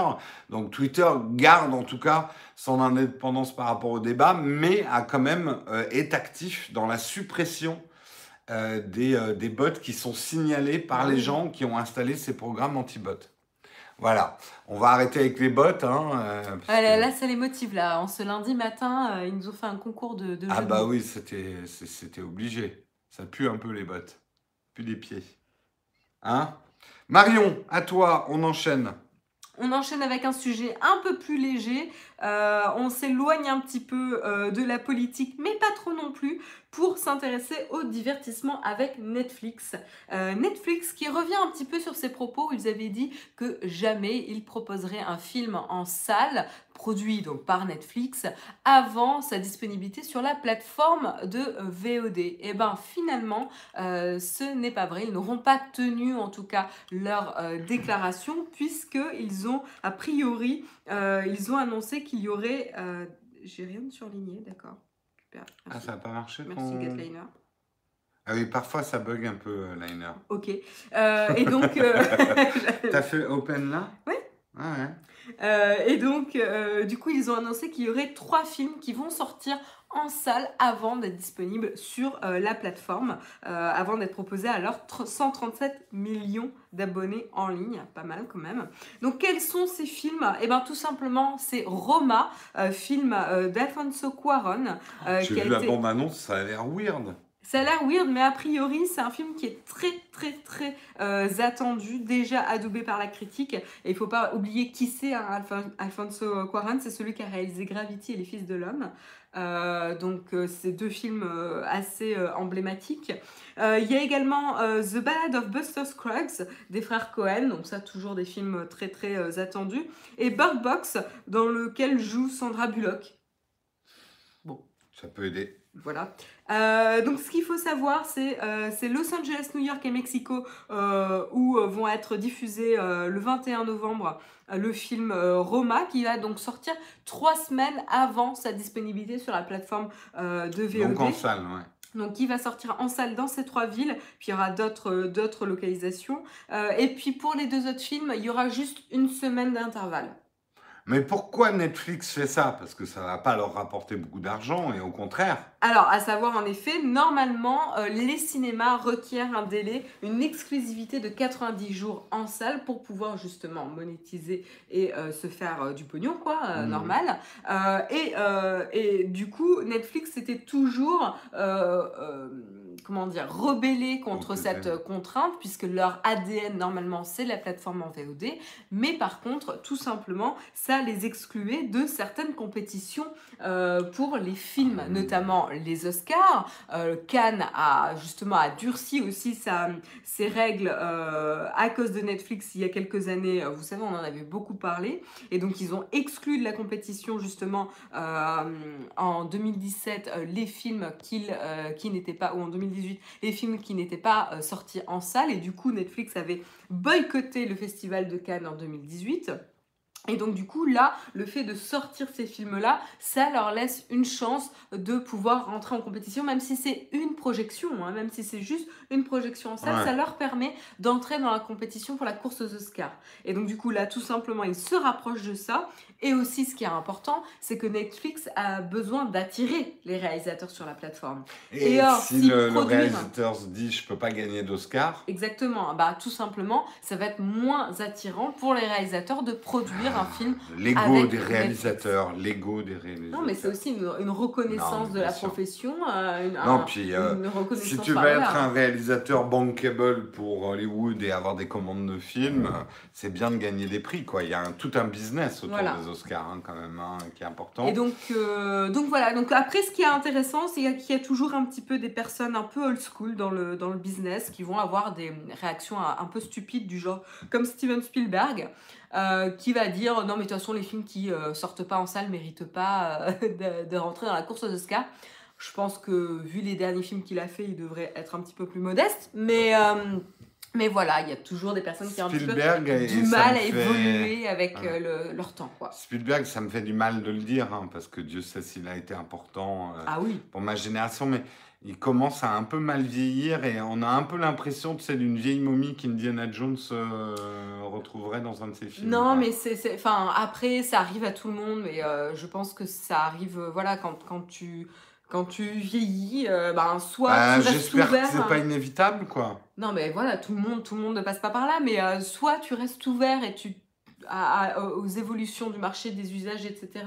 Donc Twitter garde en tout cas son indépendance par rapport au débat, mais a quand même euh, est actif dans la suppression euh, des, euh, des bots qui sont signalés par les gens qui ont installé ces programmes anti-bots. Voilà, on va arrêter avec les bots. Hein, euh, parce là, que- là, ça les motive. Là. En ce lundi matin, ils nous ont fait un concours de, de Ah de bah oui, c'était obligé. Ça pue un peu les bottes. Pue des pieds. Hein? Marion, à toi, on enchaîne. On enchaîne avec un sujet un peu plus léger. Euh, on s'éloigne un petit peu euh, de la politique, mais pas trop non plus, pour s'intéresser au divertissement avec Netflix. Euh, Netflix qui revient un petit peu sur ses propos ils avaient dit que jamais ils proposeraient un film en salle, produit donc par Netflix, avant sa disponibilité sur la plateforme de VOD. Et ben finalement, ce n'est pas vrai. Ils n'auront pas tenu en tout cas leur déclaration puisqu'ils ont a priori euh, ils ont annoncé qu'il y aurait euh, j'ai rien de surligné d'accord Ah, ça n'a pas marché merci ton- Gatliner Ah oui, parfois ça bug un peu, euh, Liner. ok et donc T'as fait Open là? Oui. Ah ouais. Euh, et donc, euh, du coup, ils ont annoncé qu'il y aurait trois films qui vont sortir en salle avant d'être disponible sur euh, la plateforme, euh, avant d'être proposé à leurs 137 millions d'abonnés en ligne, pas mal quand même. Donc quels sont ces films? Eh bien tout simplement c'est Roma, euh, film d'Alfonso Cuaron. J'ai vu la bande-annonce, ça a l'air weird. Ça a l'air weird, mais a priori, c'est un film qui est très, très, très euh, attendu, déjà adoubé par la critique. Et il faut pas oublier qui c'est, hein, Alfonso Cuarón, c'est celui qui a réalisé Gravity et Les Fils de l'Homme. Euh, donc, euh, c'est deux films assez emblématiques. Il y a également The Ballad of Buster Scruggs des frères Cohen, donc ça, toujours des films très, très attendus. Et Bird Box, dans lequel joue Sandra Bullock. Bon. Ça peut aider. Voilà. Euh, donc ce qu'il faut savoir, c'est euh, Los Angeles, New York et Mexico euh, où vont être diffusés le 21 novembre le film Roma qui va donc sortir trois semaines avant sa disponibilité sur la plateforme de VOD. Donc en salle, ouais. Donc, qui va sortir en salle dans ces trois villes. Puis, il y aura d'autres localisations. et puis, pour les deux autres films, il y aura juste une semaine d'intervalle. Mais pourquoi Netflix fait ça? Parce que ça ne va pas leur rapporter beaucoup d'argent et au contraire. Alors, à savoir en effet, normalement, euh, les cinémas requièrent un délai, une exclusivité de 90 jours en salle pour pouvoir justement monétiser et euh, se faire euh, du pognon, quoi, mmh. normal. Et, et, du coup, Netflix était toujours comment dire, rebeller contre cette contrainte, puisque leur ADN, normalement, c'est la plateforme en VOD. Mais par contre, tout simplement, ça les excluait de certaines compétitions euh, pour les films, ah notamment les Oscars. Euh, Cannes a justement a durci aussi sa, ses règles euh, à cause de Netflix il y a quelques années. Vous savez, on en avait beaucoup parlé. Et donc, ils ont exclu de la compétition, justement, en 2017, les films qui n'étaient pas, ou en 2018, les films qui n'étaient pas euh, sortis en salle. Et du coup, Netflix avait boycotté le Festival de Cannes en 2018. Et donc du coup là, le fait de sortir ces films-là, ça leur laisse une chance de pouvoir rentrer en compétition, même si c'est une projection, hein, même si c'est juste une projection en salle, ça leur permet d'entrer dans la compétition pour la course aux Oscars. Et donc du coup là, tout simplement, ils se rapprochent de ça. Et aussi, ce qui est important, c'est que Netflix a besoin d'attirer les réalisateurs sur la plateforme. Et, si le, réalisateur se dit je peux pas gagner d'Oscar Exactement. Bah tout simplement, ça va être moins attirant pour les réalisateurs de produire un film. L'ego des réalisateurs, l'ego des réalisateurs. Non, mais c'est aussi une, reconnaissance de la profession. Euh, non, puis euh, si tu veux être un réalisateur bankable pour Hollywood et avoir des commandes de films, c'est bien de gagner des prix. Quoi. Il y a tout un business autour Oscars hein, quand même, hein, qui est important. Et donc, euh, donc voilà. Donc après, ce qui est intéressant, c'est qu'il y a toujours un petit peu des personnes un peu old school dans le, business qui vont avoir des réactions un peu stupides du genre comme Steven Spielberg. Euh, qui va dire non mais de toute façon les films qui euh, sortent pas en salle méritent pas euh, de, rentrer dans la course aux Oscars. Je pense que vu les derniers films qu'il a fait, il devrait être un petit peu plus modeste, mais mais voilà, il y a toujours des personnes qui ont un petit peu du mal à évoluer avec leur temps. Quoi. Spielberg, ça me fait du mal de le dire, hein, parce que Dieu sait s'il a été important ah oui. pour ma génération, mais il commence à un peu mal vieillir et on a un peu l'impression c'est d'une vieille momie qu'Indiana Jones euh, retrouverait dans un de ses films. Non, mais c'est, enfin après ça arrive à tout le monde, mais euh, je pense que ça arrive, euh, voilà, quand, quand tu quand tu vieillis, ben soit bah, tu ouvert. que c'est pas inévitable, quoi. Non, mais voilà, tout le monde, tout le monde ne passe pas par là, mais soit tu restes ouvert et tu aux évolutions du marché des usages, etc.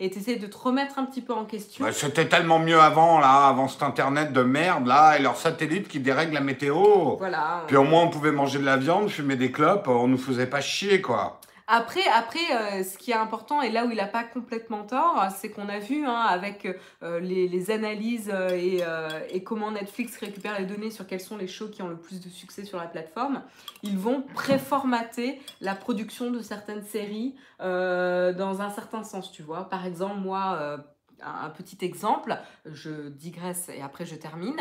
Et tu essaies de te remettre un petit peu en question. C'était tellement mieux avant, là, avant cet internet de merde, là, et leurs satellites qui dérèglent la météo. Voilà. Puis au moins, on pouvait manger de la viande, fumer des clopes, on nous faisait pas chier, quoi. Après, après euh, ce qui est important, et là où il n'a pas complètement tort, c'est qu'on a vu hein, avec euh, les, analyses euh, et, comment Netflix récupère les données sur quels sont les shows qui ont le plus de succès sur la plateforme, ils vont préformater la production de certaines séries dans un certain sens, tu vois. Par exemple, moi un petit exemple, je digresse et après je termine.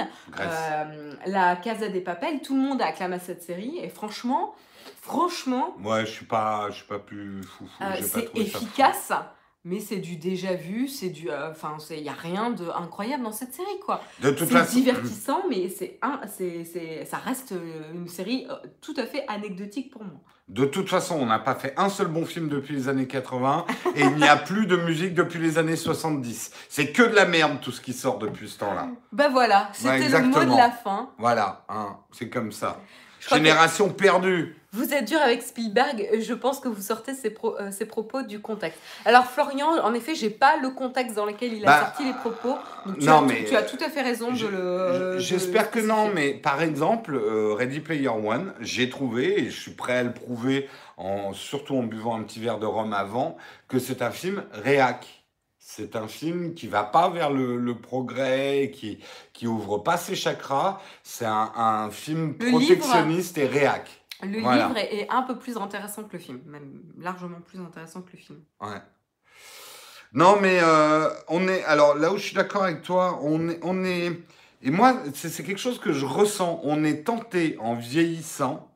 la Casa des Papels, tout le monde a acclamé cette série et franchement, Franchement. Ouais, je suis pas, je suis pas plus fou. Euh, c'est efficace. mais c'est du déjà vu, c'est du, euh, enfin, il y a rien de incroyable dans cette série, quoi. De toute C'est façon, divertissant, mais c'est un, c'est, c'est, ça reste euh, une série euh, tout à fait anecdotique pour moi. de toute façon, on n'a pas fait un seul bon film depuis les années 80 et il n'y a plus de musique depuis les années 70. C'est que de la merde tout ce qui sort depuis ce temps-là. Bah voilà, c'était le mot de la fin. Voilà, hein, c'est comme ça. Je crois que Génération perdue. Vous êtes dur avec Spielberg, je pense que vous sortez ses, pro- euh, ses propos du contexte. Alors Florian, en effet, j'ai pas le contexte dans lequel il a Bah, sorti les propos. Donc tu, non, as, mais, tu as tout à fait raison de Je- le. de J'espère que non, mais par exemple, euh, Ready Player One, j'ai trouvé, et je suis prêt à le prouver, en, surtout en buvant un petit verre de rhum avant, que c'est un film réac. C'est un film qui va pas vers le, le progrès, qui, qui ouvre pas ses chakras. C'est un, un film Le protectionniste et réac. Le Voilà. livre est, est un peu plus intéressant que le film, même largement plus intéressant que le film. Ouais. Non, mais euh, on est. Alors là où je suis d'accord avec toi, on est. On est et moi, c'est quelque chose que je ressens. On est tenté en vieillissant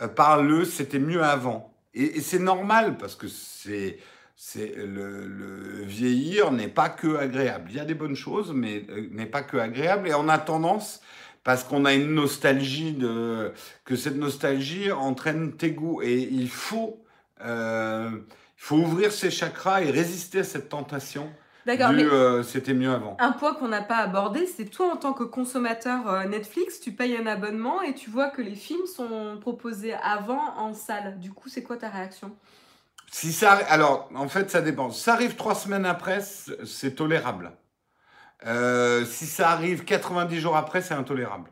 euh, par le c'était mieux avant. Et, et c'est normal parce que c'est. C'est le, le vieillir n'est pas que agréable. Il y a des bonnes choses, mais euh, n'est pas que agréable. Et on a tendance, parce qu'on a une nostalgie de que cette nostalgie entraîne tes goûts. Et il faut euh, il faut ouvrir ses chakras et résister à cette tentation. D'accord, mais euh, c'était mieux avant. un point qu'on n'a pas abordé, c'est toi en tant que consommateur euh, Netflix, tu payes un abonnement et tu vois que les films sont proposés avant en salle. Du coup, c'est quoi ta réaction? Si ça, alors, en fait, ça dépend. Ça arrive trois semaines après, c'est tolérable. Euh, si ça arrive 90 jours après, c'est intolérable.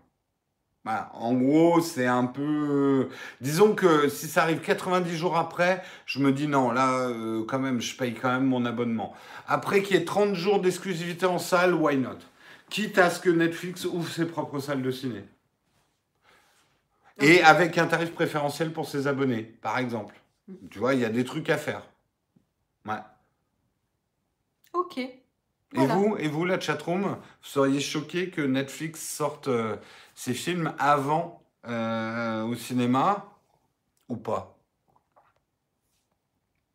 Voilà. En gros, c'est un peu. Disons que si ça arrive 90 jours après, je me dis non, là, euh, quand même, je paye quand même mon abonnement. Après qu'il y ait 30 jours d'exclusivité en salle, why not? Quitte à ce que Netflix ouvre ses propres salles de ciné. Et avec un tarif préférentiel pour ses abonnés, par exemple. Tu vois, il y a des trucs à faire. Ouais. Ok. Et vous, et vous, la chatroom, vous seriez choqué que Netflix sorte euh, ses films avant euh, au cinéma ou pas?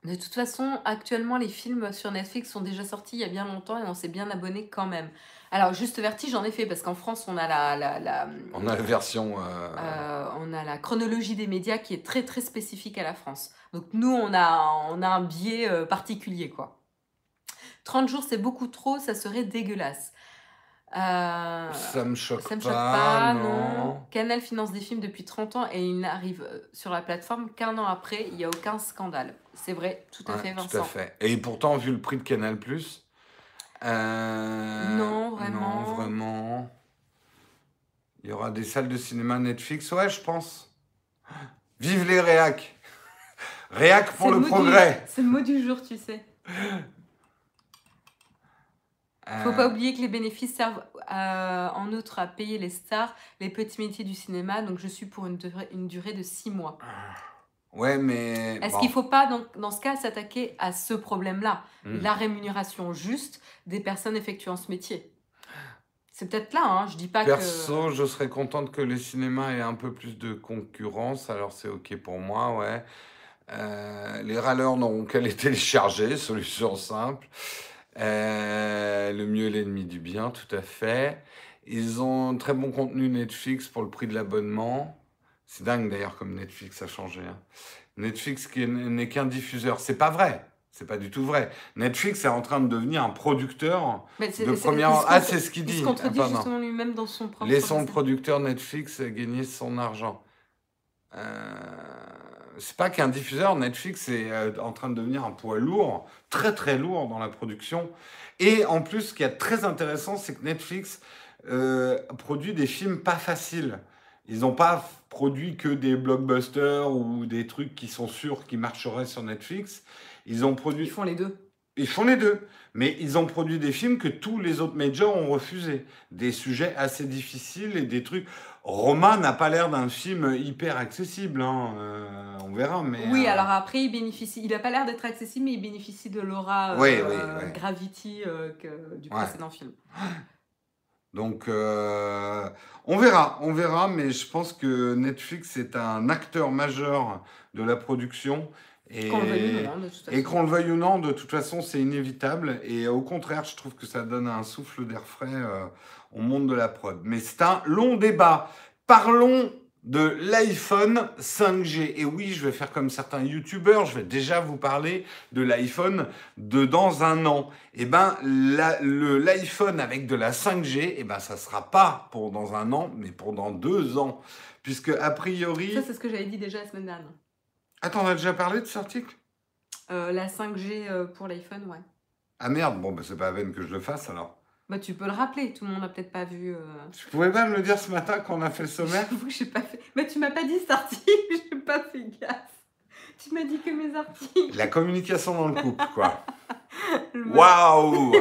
De toute façon, actuellement, les films sur Netflix sont déjà sortis il y a bien longtemps et on s'est bien abonné quand même. Alors, juste Vertige, en effet, parce qu'en France, on a la, la, la- On a la version. euh, on a la chronologie des médias qui est très très spécifique à la France. Donc nous, on a, on a un biais particulier, quoi. 30 jours, c'est beaucoup trop, ça serait dégueulasse. Euh, ça me choque ça me choque pas, non. non. Canal finance des films depuis 30 ans et il n'arrive euh, sur la plateforme qu'un an après, il n'y a aucun scandale. C'est vrai, tout à Ouais, fait, tout Vincent. à fait. Et pourtant, vu le prix de Canal euh, Non, vraiment. Non, vraiment. Il y aura des salles de cinéma Netflix, ouais, je pense. Vive les réacs Réac pour le progrès C'est le mot du jour, tu sais. Faut Euh, pas oublier que les bénéfices servent euh, en outre à payer les stars, les petits métiers du cinéma. Donc je suis pour une durée, une durée de 6 mois. Ouais, mais. Est-ce bon. qu'il faut pas, dans, dans ce cas, s'attaquer à ce problème-là? Hmm. La rémunération juste des personnes effectuant ce métier. C'est peut-être là, hein, je dis pas Perso, je serais contente que les cinémas aient un peu plus de concurrence, alors c'est ok pour moi, ouais. Euh, les râleurs n'auront qu'à les télécharger, solution simple. Euh, le mieux est l'ennemi du bien, tout à fait. Ils ont un très bon contenu Netflix pour le prix de l'abonnement. C'est dingue d'ailleurs comme Netflix a changé. hein. Netflix qui est- n'est qu'un diffuseur. C'est pas vrai. C'est pas du tout vrai. Netflix est en train de devenir un producteur de première. il Ah, c'est ce qu'il Il dit. se contredit Ah, justement lui-même dans son propre... Laissons le producteur Netflix gagner son argent. Euh, c'est pas qu'un diffuseur, Netflix est euh, en train de devenir un poids lourd, très très lourd dans la production. Et en plus, ce qui est très intéressant, c'est que Netflix euh, produit des films pas faciles. Ils n'ont pas produit que des blockbusters ou des trucs qui sont sûrs qui marcheraient sur Netflix. Ils ont produit Ils font les deux. Ils font les deux. Mais ils ont produit des films que tous les autres majors ont refusés. Des sujets assez difficiles et des trucs. Roma n'a pas l'air d'un film hyper accessible. hein. Euh, on verra. Mais, Oui, euh, alors après, il bénéficie. Il a pas l'air d'être accessible, mais il bénéficie de l'aura euh, Oui, oui, oui. Gravity euh, que- du Ouais. précédent film. Donc, euh, on verra. On verra. Mais je pense que Netflix est un acteur majeur de la production. Et, Qu'on le veuille ou non, de toute et façon. qu'on le veuille ou non, de toute façon, c'est inévitable. Et au contraire, je trouve que ça donne un souffle d'air frais euh, au monde de la prod. Mais c'est un long débat. Parlons de l'iPhone 5G. Et oui, je vais faire comme certains youtubeurs, je vais déjà vous parler de l'iPhone de dans un an. Et ben, la- le- l'iPhone avec de la 5G, et ben, ça sera pas pour dans un an, mais pour dans deux ans. Puisque, a priori... Ça, c'est ce que j'avais dit déjà la semaine dernière. Attends, on a déjà parlé de cet article? Euh, la 5G euh, pour l'iPhone, ouais. Ah merde, bon, bah, c'est pas la peine que je le fasse alors. Bah, tu peux le rappeler, tout le monde n'a peut-être pas vu. euh, Tu pouvais pas me le dire ce matin quand on a fait le sommaire? J'avoue que j'ai pas fait. Mais tu m'as pas dit cet article, j'ai pas fait gaffe. Tu m'as dit que mes articles. La communication dans le couple, quoi. Waouh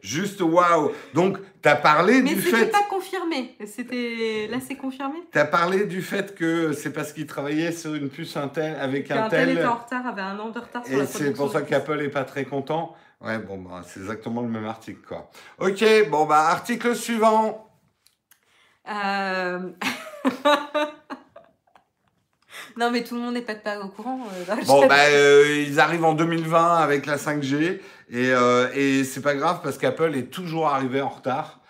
Juste waouh Donc, t'as parlé Mais du c'était fait... pas confirmé. C'était. Là, c'est confirmé T'as parlé du fait que c'est parce qu'il travaillait sur une puce Intel avec un Qu'un tel tel... était en retard, avait un an de retard sur Et la c'est pour ça qu'Apple est pas très content. Ouais, bon, bah, c'est exactement le même article, quoi. Ok, bon, bah, article suivant. Euh... non, mais tout le monde n'est pas, pas au courant. euh, dans le Bon, chat. bah, euh, ils arrivent en 2020 avec la 5G et, euh, et c'est pas grave parce qu'Apple est toujours arrivé en retard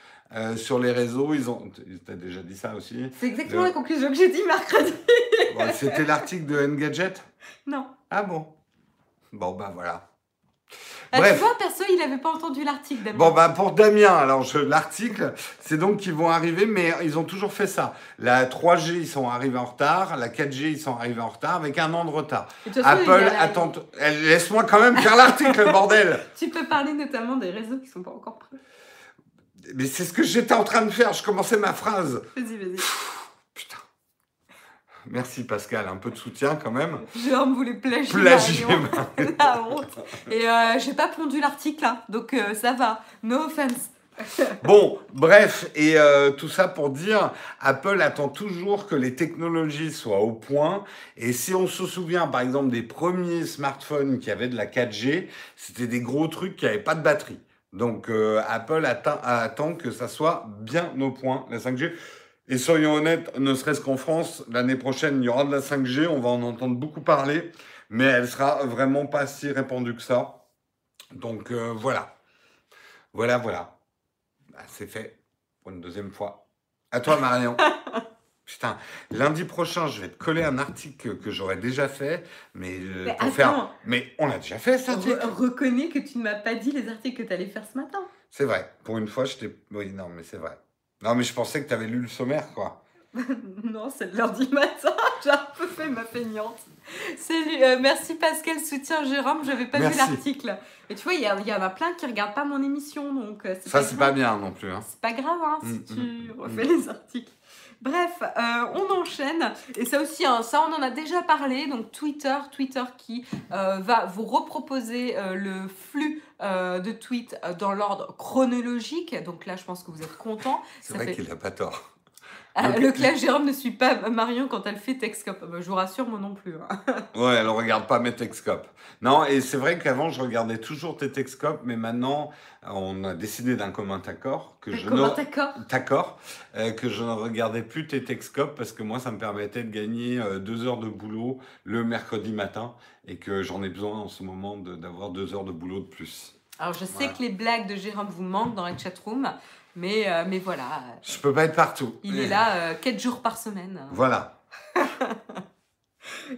sur les réseaux. Ils ont, t'as déjà dit ça aussi. C'est exactement la conclusion que j'ai dit mercredi. Bon, C'était l'article de Engadget? Non. Ah bon? Bon bah voilà. Ah, Bref. tu vois, perso, il n'avait pas entendu l'article Damien. Bon bah pour Damien, alors l'article, c'est donc qu'ils vont arriver, mais ils ont toujours fait ça. La 3G, ils sont arrivés en retard. La 4G, ils sont arrivés en retard avec un an de retard. Façon, Apple a la- attend. Eh, Laisse-moi quand même faire l'article, bordel. Tu peux parler notamment des réseaux qui sont pas encore prêts. Mais c'est ce que j'étais en train de faire. Je commençais ma phrase. Vas-y, vas-y. Merci Pascal, un peu de soutien quand même. Jérôme voulait plagier. Plagier. Marion. La honte. Et euh, j'ai pas pondu l'article, hein, donc euh, ça va. No offense. Bon, bref, et euh, tout ça pour dire, Apple attend toujours que les technologies soient au point. Et si on se souvient, par exemple, des premiers smartphones qui avaient de la 4G, c'était des gros trucs qui n'avaient pas de batterie. Donc euh, Apple attend que ça soit bien au point, la 5G. Et soyons honnêtes, ne serait-ce qu'en France, l'année prochaine, il y aura de la 5G, on va en entendre beaucoup parler, mais elle sera vraiment pas si répandue que ça. Donc euh, voilà. Voilà, voilà. Bah, c'est fait pour une deuxième fois. À toi, Marion. Putain, lundi prochain, je vais te coller un article que, j'aurais déjà fait, mais, euh, Mais pour attends. faire. Mais on a déjà fait article. Re- reconnais que tu ne m'as pas dit les articles que tu allais faire ce matin. C'est vrai. Pour une fois, je t'ai. Oui, non, mais c'est vrai. Non, mais je pensais que tu avais lu le sommaire, quoi. non, c'est le lundi matin. J'ai un peu fait ma feignante. Salut, euh, merci Pascal, soutien Jérôme. J'avais pas vu l'article. Et tu vois, il y, y en a plein qui regardent pas mon émission, donc euh, Ça, c'est pas bien non plus. Hein. C'est pas grave hein, Mm, si tu mm, refais les articles. Bref, euh, on enchaîne. Et ça aussi, hein, ça on en a déjà parlé. Donc Twitter, Twitter qui euh, va vous reproposer euh, le flux de tweets dans l'ordre chronologique. Donc là, je pense que vous êtes contents. C'est vrai fait- qu'il a pas tort. Ah, le clash Jérôme ne suit pas Marion quand elle fait Texcop. Bah, je vous rassure, moi non plus. hein. Ouais, elle regarde pas mes Texcopes. Non, et c'est vrai qu'avant, je regardais toujours tes Texcopes, mais maintenant, on a décidé d'un commun accord que je Comment ne... D'accord, euh, que je ne regardais plus tes Texcopes parce que moi, ça me permettait de gagner euh, deux heures de boulot le mercredi matin et que j'en ai besoin en ce moment de- d'avoir deux heures de boulot de plus. Alors je sais que les blagues de Jérôme vous manquent dans la chatroom, mais, euh, mais voilà, Je peux pas être partout. il est là 4 jours par semaine. Voilà.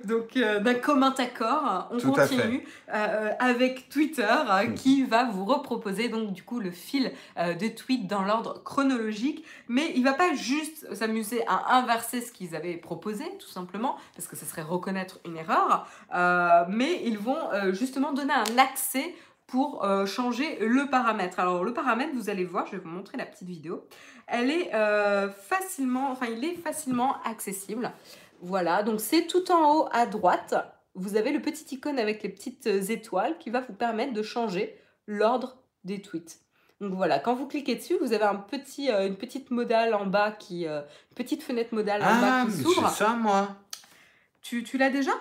Donc, euh, d'un commun accord, on Tout continue euh, avec Twitter euh, qui va vous reproposer donc du coup le fil euh, de tweets dans l'ordre chronologique, mais il va pas juste s'amuser à inverser ce qu'ils avaient proposé, tout simplement, parce que ce serait reconnaître une erreur, euh, mais ils vont euh, justement donner un accès pour euh, changer le paramètre. Alors le paramètre, vous allez voir, je vais vous montrer la petite vidéo. Elle est euh, facilement, enfin il est facilement accessible. Voilà, donc c'est tout en haut à droite. Vous avez le petit icône avec les petites euh, étoiles qui va vous permettre de changer l'ordre des tweets. Donc voilà, quand vous cliquez dessus, vous avez un petit, euh, une petite modale en bas qui, euh, une petite fenêtre modale en Ah, bas qui c'est s'ouvre. ça, moi. Tu, tu l'as déjà?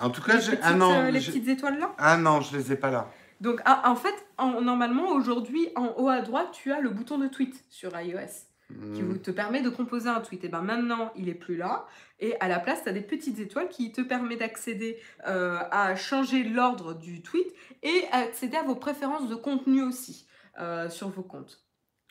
En tout cas, j'ai... Ah non, les petites étoiles là? Ah non, je les ai pas là. Donc ah, en fait, en- normalement aujourd'hui, en haut à droite, tu as le bouton de tweet sur iOS. qui Hmm. te permet de composer un tweet. Et ben maintenant, il est plus là. Et à la place, tu as des petites étoiles qui te permettent d'accéder euh, à changer l'ordre du tweet et accéder à vos préférences de contenu aussi euh, sur vos comptes.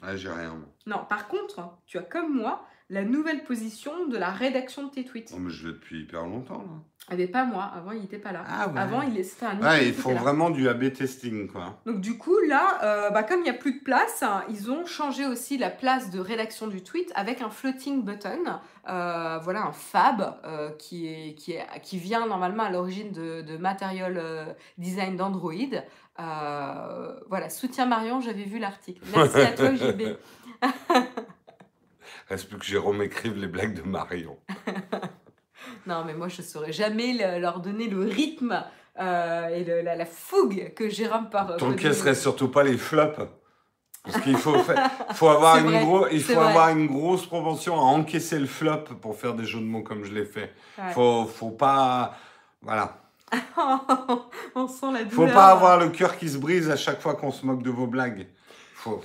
Ah, j'ai rien. Non, par contre, tu as comme moi la nouvelle position de la rédaction de tes tweets. Oh, mais je l'ai depuis hyper longtemps. Là. Ah, mais pas moi, avant il n'était pas là. Ah ouais. Avant, il c'était un Ouais, ils font vraiment du A-B testing, quoi. Donc du coup, là, euh, bah, comme il n'y a plus de place, hein, ils ont changé aussi la place de rédaction du tweet avec un floating button. Euh, voilà, un fab euh, qui, est, qui, est, qui vient normalement à l'origine de, de Material Design d'Android. Voilà, soutien Marion, j'avais vu l'article. Merci à toi, JB. Reste plus que Jérôme écrive les blagues de Marion. Non, mais moi, je ne saurais jamais le- leur donner le rythme euh, et le- la, la fougue que Jérôme par. T'encaisserais surtout pas les flops. Parce qu'il faut, faire- faut avoir, une, vrai, gros- il faut avoir une grosse propension à encaisser le flop pour faire des jeux de mots comme je l'ai fait. Ouais. Faut, faut pas. Voilà. On sent la douleur. Faut pas avoir le cœur qui se brise à chaque fois qu'on se moque de vos blagues. Faut.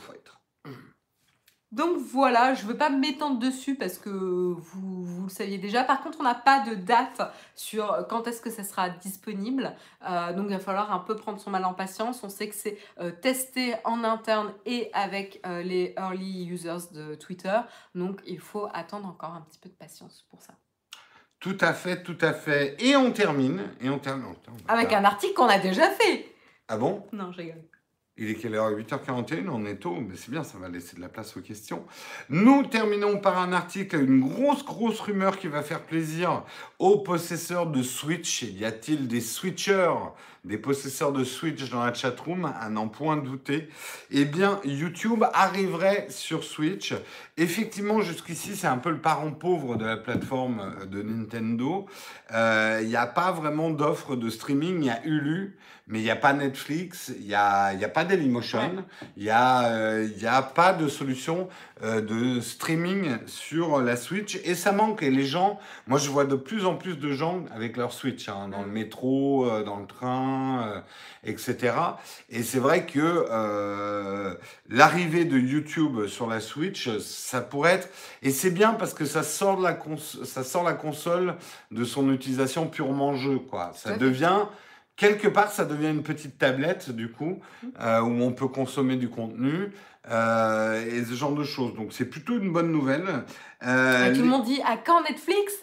Donc voilà, je ne veux pas m'étendre dessus parce que vous, vous le saviez déjà. Par contre, on n'a pas de date sur quand est-ce que ça sera disponible. Euh, donc il va falloir un peu prendre son mal en patience. On sait que c'est euh, testé en interne et avec euh, les early users de Twitter. Donc il faut attendre encore un petit peu de patience pour ça. Tout à fait, tout à fait. Et on termine. Et on termine. On va Avec un article qu'on a déjà fait. Ah bon? Non, je rigole. Il est quelle heure? 8h41, on est tôt, mais c'est bien, ça va laisser de la place aux questions. Nous terminons par un article, une grosse, grosse rumeur qui va faire plaisir aux possesseurs de Switch. Y a-t-il des switchers, des possesseurs de Switch dans la chatroom? À n'en point douter. Eh bien, YouTube arriverait sur Switch. Effectivement, jusqu'ici, c'est un peu le parent pauvre de la plateforme euh, de Nintendo. Il n'y a pas vraiment d'offre de streaming, il y a Hulu. Mais il n'y a pas Netflix, il n'y a, y a pas Dailymotion, il n'y a, euh, y a pas de solution euh, de streaming sur la Switch. Et ça manque. Et les gens, moi je vois de plus en plus de gens avec leur Switch, hein, dans le métro, euh, dans le train, euh, etc. Et c'est vrai que l'arrivée de YouTube sur la Switch, ça pourrait être... Et c'est bien parce que ça sort, de la cons- ça sort la console de son utilisation purement jeu. Quoi. Ça fait. Quelque part, ça devient une petite tablette, du coup, euh, où on peut consommer du contenu euh, et ce genre de choses. Donc, c'est plutôt une bonne nouvelle. Euh, Et tout le monde dit à quand Netflix?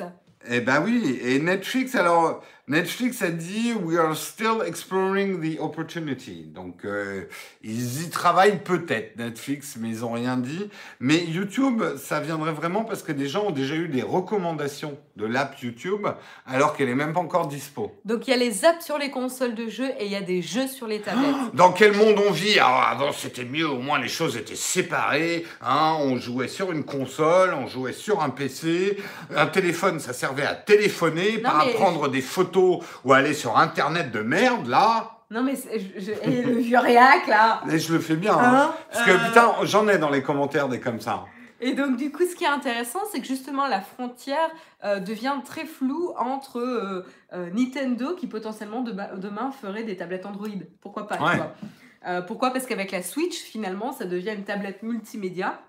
Eh ben oui, et Netflix, alors, Netflix a dit We are still exploring the opportunity. Donc, euh, ils y travaillent peut-être, Netflix, mais ils n'ont rien dit. Mais YouTube, ça viendrait vraiment parce que des gens ont déjà eu des recommandations de l'app YouTube, alors qu'elle est même pas encore dispo. Donc il y a les apps sur les consoles de jeux et il y a des jeux sur les tablettes. Dans quel monde on vit? Alors, avant, c'était mieux, au moins les choses étaient séparées. Hein, on jouait sur une console, on jouait sur un PC. Un téléphone, ça servait à téléphoner, Non, pas à mais- prendre des photos ou aller sur Internet de merde, là. Non mais je, je- et le vieux réac là Et je le fais bien. hein. Hein? Parce que Euh, putain, j'en ai dans les commentaires des comme ça. Et donc du coup ce qui est intéressant c'est que justement la frontière euh, devient très floue entre euh, euh, Nintendo qui potentiellement demain, demain ferait des tablettes Android. Pourquoi pas Ouais. Pourquoi? Parce qu'avec la Switch finalement ça devient une tablette multimédia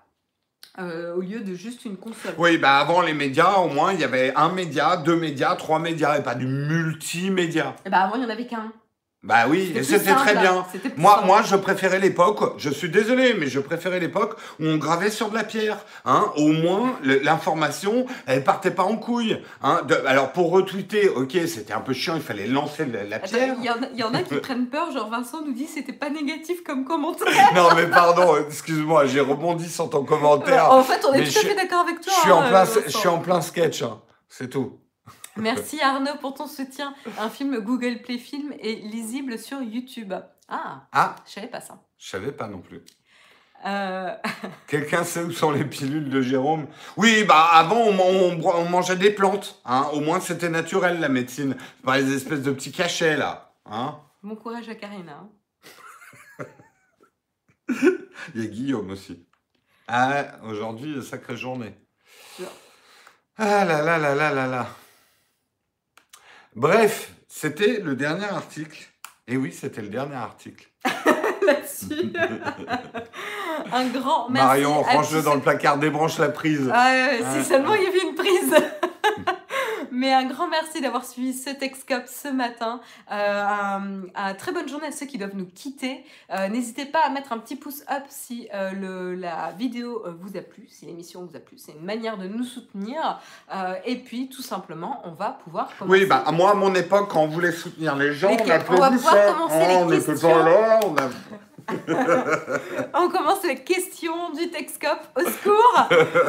euh, au lieu de juste une console. Oui, bah avant les médias, au moins, il y avait un média, deux médias, trois médias, et pas du multimédia. Et bah avant il y en avait qu'un. Bah oui, et c'était très bien. Moi, simple. moi, je préférais l'époque, je suis désolé, mais je préférais l'époque où on gravait sur de la pierre. Hein. Au moins, l'information, elle partait pas en couille. Hein. De- alors, pour retweeter, ok, c'était un peu chiant, il fallait lancer la, la pierre. Il y, en a- il y en a qui prennent peur, genre Vincent nous dit c'était pas négatif comme commentaire. non, mais pardon, excuse-moi, j'ai rebondi sur ton commentaire. en fait, on est tout à fait d'accord avec toi. je, suis en hein, plein, je suis en plein sketch, hein. c'est tout. Merci Arnaud pour ton soutien. Un film Google Play Film est lisible sur YouTube. Ah, Ah, je savais pas ça. je savais pas non plus. Euh, Quelqu'un sait où sont les pilules de Jérôme? Oui, bah avant on, mangeait des plantes. Hein. Au moins c'était naturel la médecine. Pas les espèces de petits cachets là. Hein. bon courage à Karina. hein. Il y a Guillaume aussi. Ah, aujourd'hui, sacrée journée. Ah là là là là là là. Bref, c'était le dernier article. Et oui, c'était le dernier article. Là-dessus. Un grand merci. Marion, range-le dans le placard, débranche la prise. Ah, ouais, Ouais. si seulement il y avait une prise. Mais un grand merci d'avoir suivi ce Texcope ce matin. Euh, un, un très bonne journée à ceux qui doivent nous quitter. Euh, N'hésitez pas à mettre un petit pouce up si euh, le, la vidéo euh, vous a plu, si l'émission vous a plu. C'est une manière de nous soutenir. Et puis, tout simplement, on va pouvoir commencer. Oui, bah moi à mon époque, quand on voulait soutenir les gens, Les on on applaudissait. commencer Oh, les on questions. pas là, on a... On commence les questions du Texcope. Au secours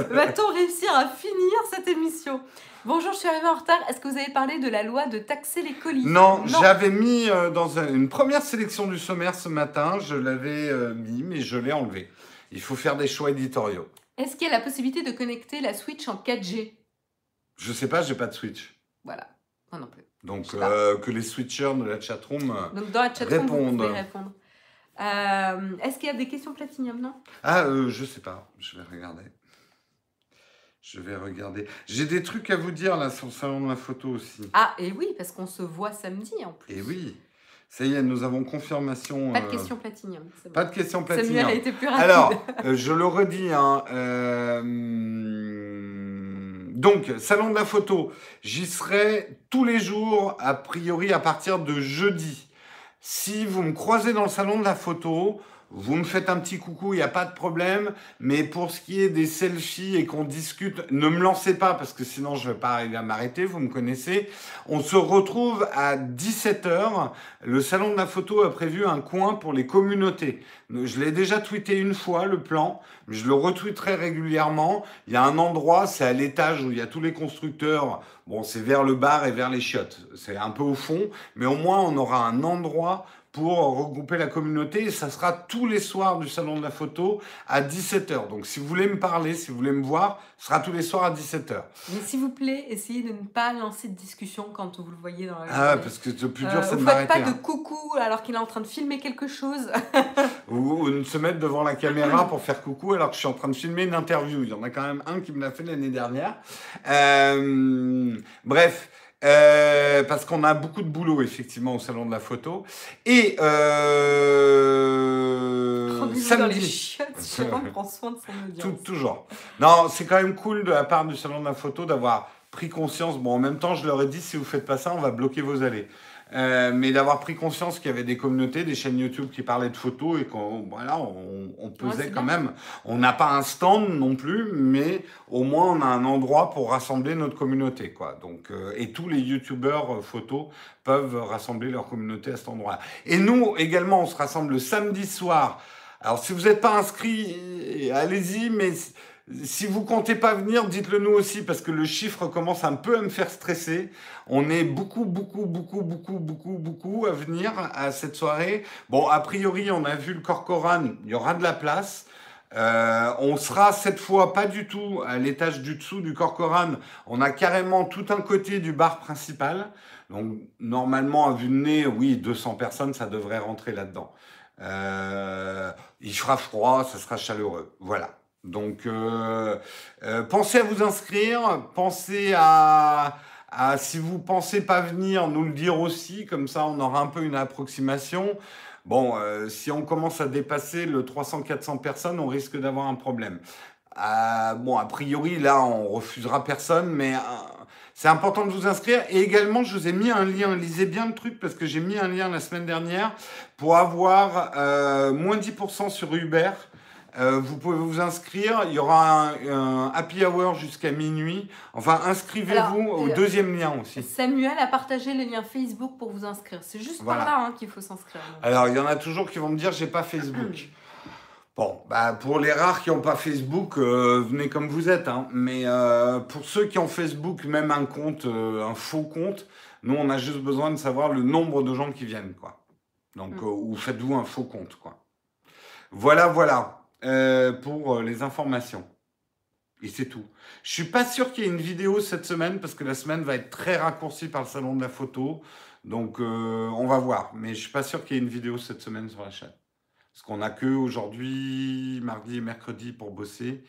Va-t-on réussir à finir cette émission? Bonjour, je suis arrivée en retard. Est-ce que vous avez parlé de la loi de taxer les colis Non, j'avais mis euh, dans un- une première sélection du sommaire ce matin, je l'avais euh, mis, mais je l'ai enlevé. Il faut faire des choix éditoriaux. Est-ce qu'il y a la possibilité de connecter la Switch en 4G Je sais pas, j'ai pas de Switch. Voilà, moi non plus. Donc euh, que les switchers de la chatroom... Donc dans la chatroom, vous Répondre. Est-ce qu'il y a des questions Platinium, non? Ah, je sais pas, je vais regarder. Je vais regarder. J'ai des trucs à vous dire là sur le salon de la photo aussi. Ah, et oui, parce qu'on se voit samedi en plus. Et oui, ça y est, nous avons confirmation. Pas de euh, questions Platinium. bon. Pas de questions Samuel platinium. a été plus rapide. Alors, euh, je le redis, hein, euh, donc, salon de la photo, j'y serai tous les jours, a priori à partir de jeudi. Si vous me croisez dans le salon de la photo, vous me faites un petit coucou, il n'y a pas de problème. Mais pour ce qui est des selfies et qu'on discute, ne me lancez pas parce que sinon je ne vais pas arriver à m'arrêter, vous me connaissez. On se retrouve à 17h. Le salon de la photo a prévu un coin pour les communautés. Je l'ai déjà tweeté une fois, le plan, je le retweeterai régulièrement. Il y a un endroit, c'est à l'étage où il y a tous les constructeurs. Bon, c'est vers le bar et vers les chiottes. C'est un peu au fond, mais au moins on aura un endroit pour regrouper la communauté et ça sera tous les soirs du salon de la photo à 17h. Donc si vous voulez me parler, si vous voulez me voir, ce sera tous les soirs à 17h. Mais s'il vous plaît, essayez de ne pas lancer de discussion quand vous le voyez dans la Ah, parce que le plus Euh, dur, c'est vous de faites m'arrêter. pas de hein. coucou alors qu'il est en train de filmer quelque chose. Ou, ou de se mettre devant la caméra pour faire coucou alors que je suis en train de filmer une interview. Il y en a quand même un qui me l'a fait l'année dernière. Euh, bref. Euh, parce qu'on a beaucoup de boulot effectivement au salon de la photo et euh, samedi prend soin de son audience. Tout- toujours. Non, c'est quand même cool de la part du salon de la photo d'avoir pris conscience. Bon, en même temps, je leur ai dit si vous faites pas ça, on va bloquer vos allées. Euh, mais d'avoir pris conscience qu'il y avait des communautés, des chaînes YouTube qui parlaient de photos et qu'on voilà, on, on pesait quand bien. même. On n'a pas un stand non plus, mais au moins on a un endroit pour rassembler notre communauté, quoi. Donc euh, et tous les YouTubeurs euh, photos peuvent rassembler leur communauté à cet endroit. Et nous également, on se rassemble le samedi soir. Alors si vous n'êtes pas inscrit, allez-y, mais si- vous comptez pas venir, dites-le nous aussi parce que le chiffre commence un peu à me faire stresser. On est beaucoup, beaucoup, beaucoup, beaucoup, beaucoup, beaucoup à venir à cette soirée. Bon, a priori, on a vu le Corcoran, il y aura de la place. Euh, on sera cette fois pas du tout à l'étage du dessous du Corcoran. On a carrément tout un côté du bar principal. Donc normalement, à vue de nez, oui, 200 personnes, ça devrait rentrer là-dedans. Euh, il fera froid, ça sera chaleureux. Voilà. Donc, euh, euh, pensez à vous inscrire, pensez à, si vous pensez pas venir, nous le dire aussi, comme ça on aura un peu une approximation. Bon, euh, si on commence à dépasser le 300-400 personnes, on risque d'avoir un problème. Bon, a priori, là, on refusera personne, mais c'est important de vous inscrire. Et également, je vous ai mis un lien, lisez bien le truc, parce que j'ai mis un lien la semaine dernière pour avoir moins 10% sur Uber. Euh, vous pouvez vous inscrire. Il y aura un, un happy hour jusqu'à minuit. Enfin, inscrivez-vous au euh, deuxième lien aussi. Samuel a partagé le lien Facebook pour vous inscrire. C'est juste Voilà. par là hein, qu'il faut s'inscrire. Alors, il y en a toujours qui vont me dire j'ai pas Facebook. Bon, bah pour les rares qui n'ont pas Facebook, euh, venez comme vous êtes. hein. Mais euh, pour ceux qui ont Facebook, même un compte, euh, un faux compte, nous on a juste besoin de savoir le nombre de gens qui viennent, quoi. Donc, Mm. ou faites-vous un faux compte, quoi. Voilà, voilà euh, pour euh, les informations. Et c'est tout. Je suis pas sûr qu'il y ait une vidéo cette semaine parce que la semaine va être très raccourcie par le salon de la photo. Donc euh, on va voir. Mais je suis pas sûr qu'il y ait une vidéo cette semaine sur la chaîne. Parce qu'on a que aujourd'hui, mardi et mercredi pour bosser.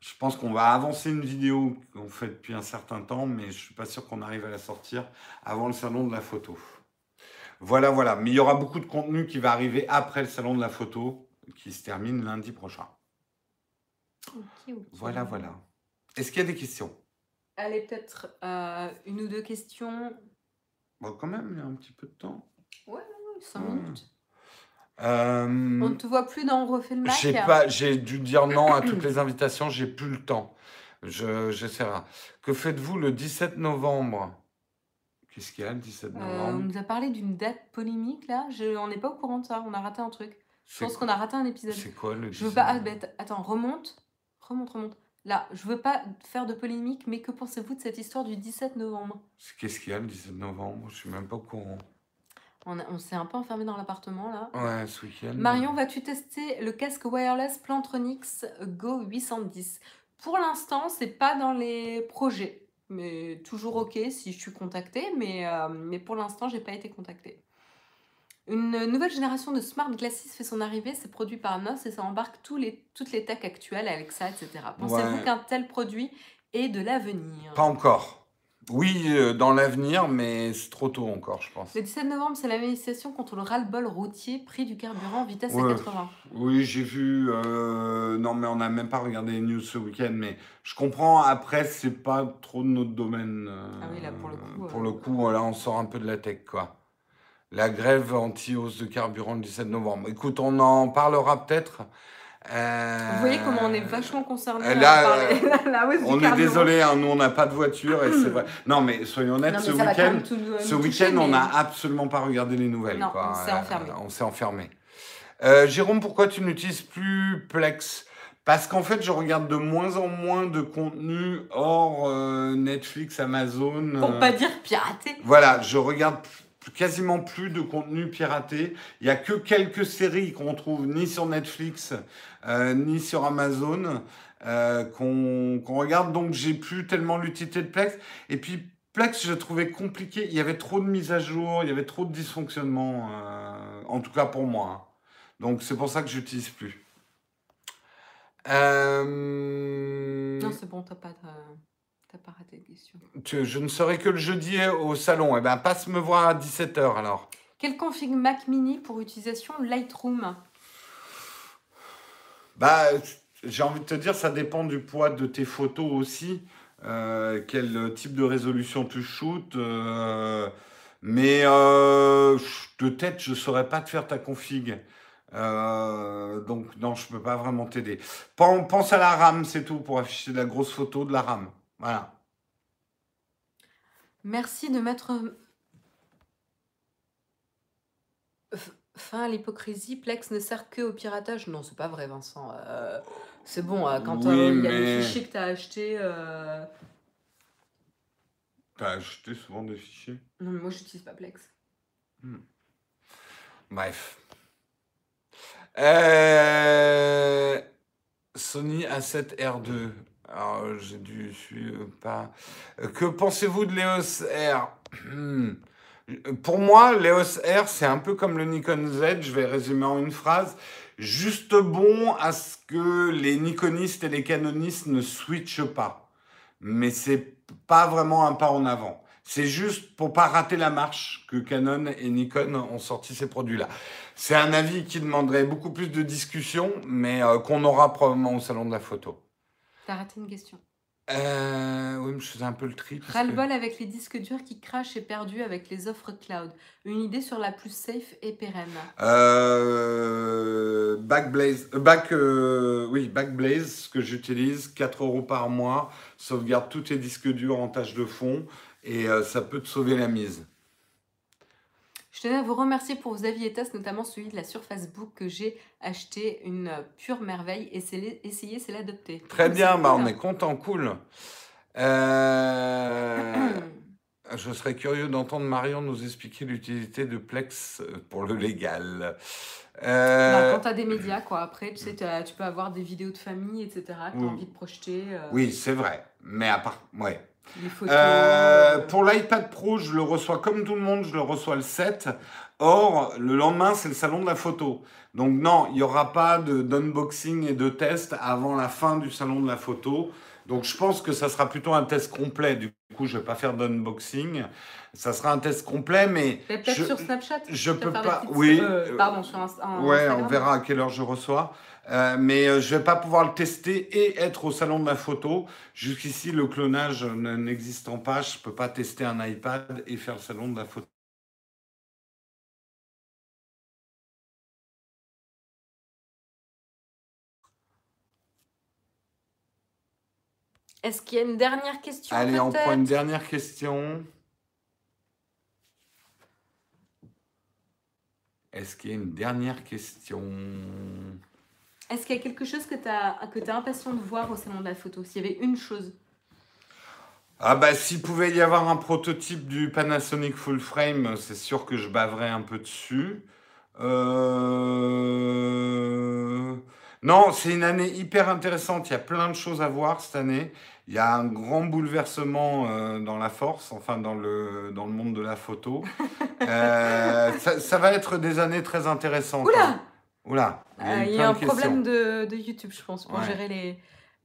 Je pense qu'on va avancer une vidéo qu'on fait depuis un certain temps, mais je suis pas sûr qu'on arrive à la sortir avant le salon de la photo. Voilà, voilà. Mais il y aura beaucoup de contenu qui va arriver après le salon de la photo, qui se termine lundi prochain. Voilà, voilà. Est-ce qu'il y a des questions? Allez, peut-être euh, une ou deux questions. Bon, quand même, il y a un petit peu de temps. Ouais, 5 Ouais. minutes. Euh, On ne te voit plus dans On refait le Mac J'ai pas, j'ai dû dire non à toutes les invitations, j'ai plus le temps. Je, j'essaierai. Que faites-vous le 17 novembre? Qu'est-ce qu'il y a le 17 Euh, on novembre nous a parlé d'une date polémique là. Je, on n'est pas au courant de ça. On a raté un truc. Je pense qu'on a raté un épisode. c'est quoi le 17 Je veux pas. ah, bête. Attends, remonte. Remonte, remonte. Là, je veux pas faire de polémique, mais que pensez-vous de cette histoire du 17 novembre? Qu'est-ce qu'il y a le 17 novembre? Je suis même pas au courant. On, a- on s'est un peu enfermé dans l'appartement là. Ouais, ce week-end. Marion, vas-tu tester le casque wireless Plantronics Go 810 Pour l'instant, c'est pas dans les projets, mais toujours ok si je suis contactée, mais, euh, mais pour l'instant, j'ai pas été contactée. Une nouvelle génération de smart glasses fait son arrivée, c'est produit par NOS et ça embarque tous les, toutes les techs actuelles, Alexa, etc. Pensez-vous Ouais. qu'un tel produit est de l'avenir? Pas encore. Oui, euh, dans l'avenir, mais c'est trop tôt encore, je pense. Le 17 novembre, c'est la manifestation contre le ras-le-bol routier, prix du carburant, vitesse Ouais. à 80. Oui, j'ai vu. euh, non, mais on n'a même pas regardé les news ce week-end. Mais je comprends. Après, c'est pas trop de notre domaine. euh, Ah oui, là, pour le coup, Pour euh, le coup, là, on sort un peu de la tech, quoi. La grève anti-hausse de carburant le 17 novembre. Écoute, on en parlera peut-être. Euh, Vous voyez comment on est vachement concernés euh, là, du On est désolé, hein, nous, on n'a pas de voiture et c'est vrai. Non, mais soyons honnêtes, Non, mais ce week-end, tout ce week-end, on n'a absolument pas regardé les nouvelles. Non, quoi. on s'est Euh, enfermé. on s'est enfermé. Euh, Jérôme, pourquoi tu n'utilises plus Plex? Parce qu'en fait, je regarde de moins en moins de contenu hors euh, Netflix, Amazon. Pour euh, pas dire pirater. Voilà, je regarde quasiment plus de contenu piraté. Il y a que quelques séries qu'on trouve ni sur Netflix euh, ni sur Amazon euh, qu'on regarde. Donc j'ai plus tellement l'utilité de Plex. Et puis Plex, je trouvais compliqué. Il y avait trop de mises à jour, il y avait trop de dysfonctionnements. euh, en tout cas pour moi. Donc c'est pour ça que j'utilise plus. Non, c'est bon, t'as pas, de- t'as pas raté de question. tu- je ne serai que le jeudi au salon. Eh ben passe me voir à 17h alors. Quel config Mac Mini pour utilisation Lightroom? Bah, j'ai envie de te dire, ça dépend du poids de tes photos aussi. euh, quel type de résolution tu shootes. euh, mais euh, de tête, je ne saurais pas te faire ta config. Euh, donc, non, je peux pas vraiment t'aider. Pen- Pense à la RAM, c'est tout, pour afficher de la grosse photo de la RAM. Voilà. Merci de mettre f- fin à l'hypocrisie. Plex ne sert que au piratage. Non, c'est pas vrai, Vincent. Euh, c'est bon, euh, quand Oui, euh, il y a des fichiers que t'as achetés. euh, T'as acheté souvent des fichiers? Non, mais moi, j'utilise pas Plex. Bref. Euh, Sony A7R2. Alors, j'ai dû suivre pas. Que pensez-vous de l'EOS R? Hmm. Pour moi, l'EOS R, c'est un peu comme le Nikon Z. Je vais résumer en une phrase. Juste bon à ce que les Nikonistes et les Canonistes ne switchent pas. Mais c'est pas vraiment un pas en avant. C'est juste pour pas rater la marche que Canon et Nikon ont sorti ces produits-là. C'est un avis qui demanderait beaucoup plus de discussion, mais euh, qu'on aura probablement au salon de la photo. T'as raté une question. Euh, oui, mais je faisais un peu le tri. que- Ras-le-bol avec les disques durs qui crachent et perdus avec les offres cloud. Une idée sur la plus safe et pérenne. Euh, Backblaze, euh, Back, euh, oui, Backblaze, ce que j'utilise, 4 euros par mois, sauvegarde tous tes disques durs en tâche de fond et euh, ça peut te sauver la mise. Je tenais à vous remercier pour vos avis et tests, notamment celui de la Surface Book que j'ai acheté, une pure merveille. Essayez, c'est l'adopter. Très bien, bah, on est content, cool. Euh, je serais curieux d'entendre Marion nous expliquer l'utilité de Plex euh, pour le légal. Bah, Euh, quand t'as des médias, quoi. Après, tu sais, tu peux avoir des vidéos de famille, etc. que t'as Oui. envie de projeter. euh, oui, c'est vrai, mais à part, ouais. Euh, pour l'iPad Pro, je le reçois comme tout le monde, je le reçois le 7. Or, le lendemain, c'est le salon de la photo. Donc non, il n'y aura pas d'unboxing et de test avant la fin du salon de la photo. Donc je pense que ça sera plutôt un test complet du coup, je vais pas faire d'unboxing. Ça sera un test complet, mais Mais peut-être je- sur Snapchat je peux pas. Oui. euh, pardon, sur Inst- en Ouais, Instagram. on verra à quelle heure je reçois. Euh, mais euh, je vais pas pouvoir le tester et être au salon de la photo. Jusqu'ici, le clonage ne- n'existant pas, je peux pas tester un iPad et faire le salon de la photo. Est-ce qu'il y a une dernière question Allez, on prend une dernière question. Est-ce qu'il y a une dernière question? Est-ce qu'il y a quelque chose que tu as impatient de voir au salon de la photo S'il y avait une chose? Ah bah s'il pouvait y avoir un prototype du Panasonic Full Frame, c'est sûr que je baverais un peu dessus. Euh, Non, c'est une année hyper intéressante. Il y a plein de choses à voir cette année. Il y a un grand bouleversement euh, dans la force, enfin dans le, dans le monde de la photo. Euh, ça, ça va être des années très intéressantes. Oula hein. Oula Il y a, Euh, eu Il y plein a un problème de, de YouTube, je pense, pour Ouais. gérer les.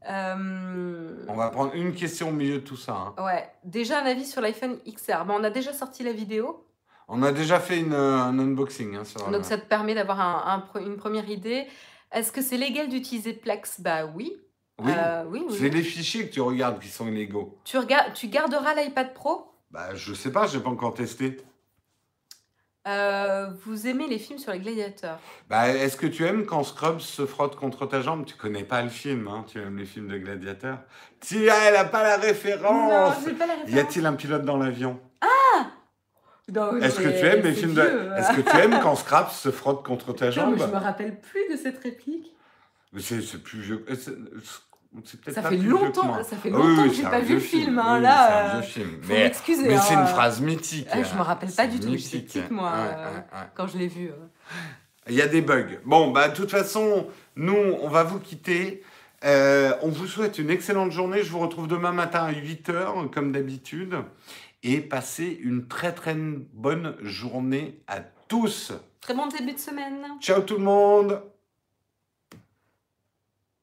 Euh, On va prendre une question au milieu de tout ça. hein. Ouais, déjà un avis sur l'iPhone XR. Bon, on a déjà sorti la vidéo, On a déjà fait une, un unboxing hein, sur. donc ça te permet d'avoir un- un une première idée. Est-ce que c'est légal d'utiliser Plex? Bah oui. Oui. Euh, oui, oui. C'est les fichiers que tu regardes qui sont illégaux. Tu, regardes, tu garderas l'iPad Pro? Bah, je sais pas, j'ai pas encore testé. Euh, Vous aimez les films sur les gladiateurs? Bah, est-ce que tu aimes quand Scrubs se frotte contre ta jambe? Tu connais pas le film, hein Tu aimes les films de gladiateurs Tia, elle a pas la référence j'ai pas la Y a-t-il un pilote dans l'avion? Non, Est-ce que tu aimes les films vieux, de... Est-ce que tu aimes quand Scraps se frotte contre ta Putain, mais jambe je me rappelle plus de cette réplique. C'est plus vieux. Ça fait longtemps, ça fait Ah oui, longtemps oui, que j'ai pas vu le film. hein, Oui, là, c'est un euh, vieux film. faut Mais, mais c'est une hein, phrase mythique. euh, je me rappelle pas du tout, mythique. moi, Ouais, euh, ouais, ouais. quand je l'ai vu. euh. Il y a des bugs. Bon, bah, de toute façon, nous, on va vous quitter. Euh, on vous souhaite une excellente journée. Je vous retrouve demain matin à 8h, comme d'habitude. Et passez une très, très bonne journée à tous. Très bon début de semaine. Ciao tout le monde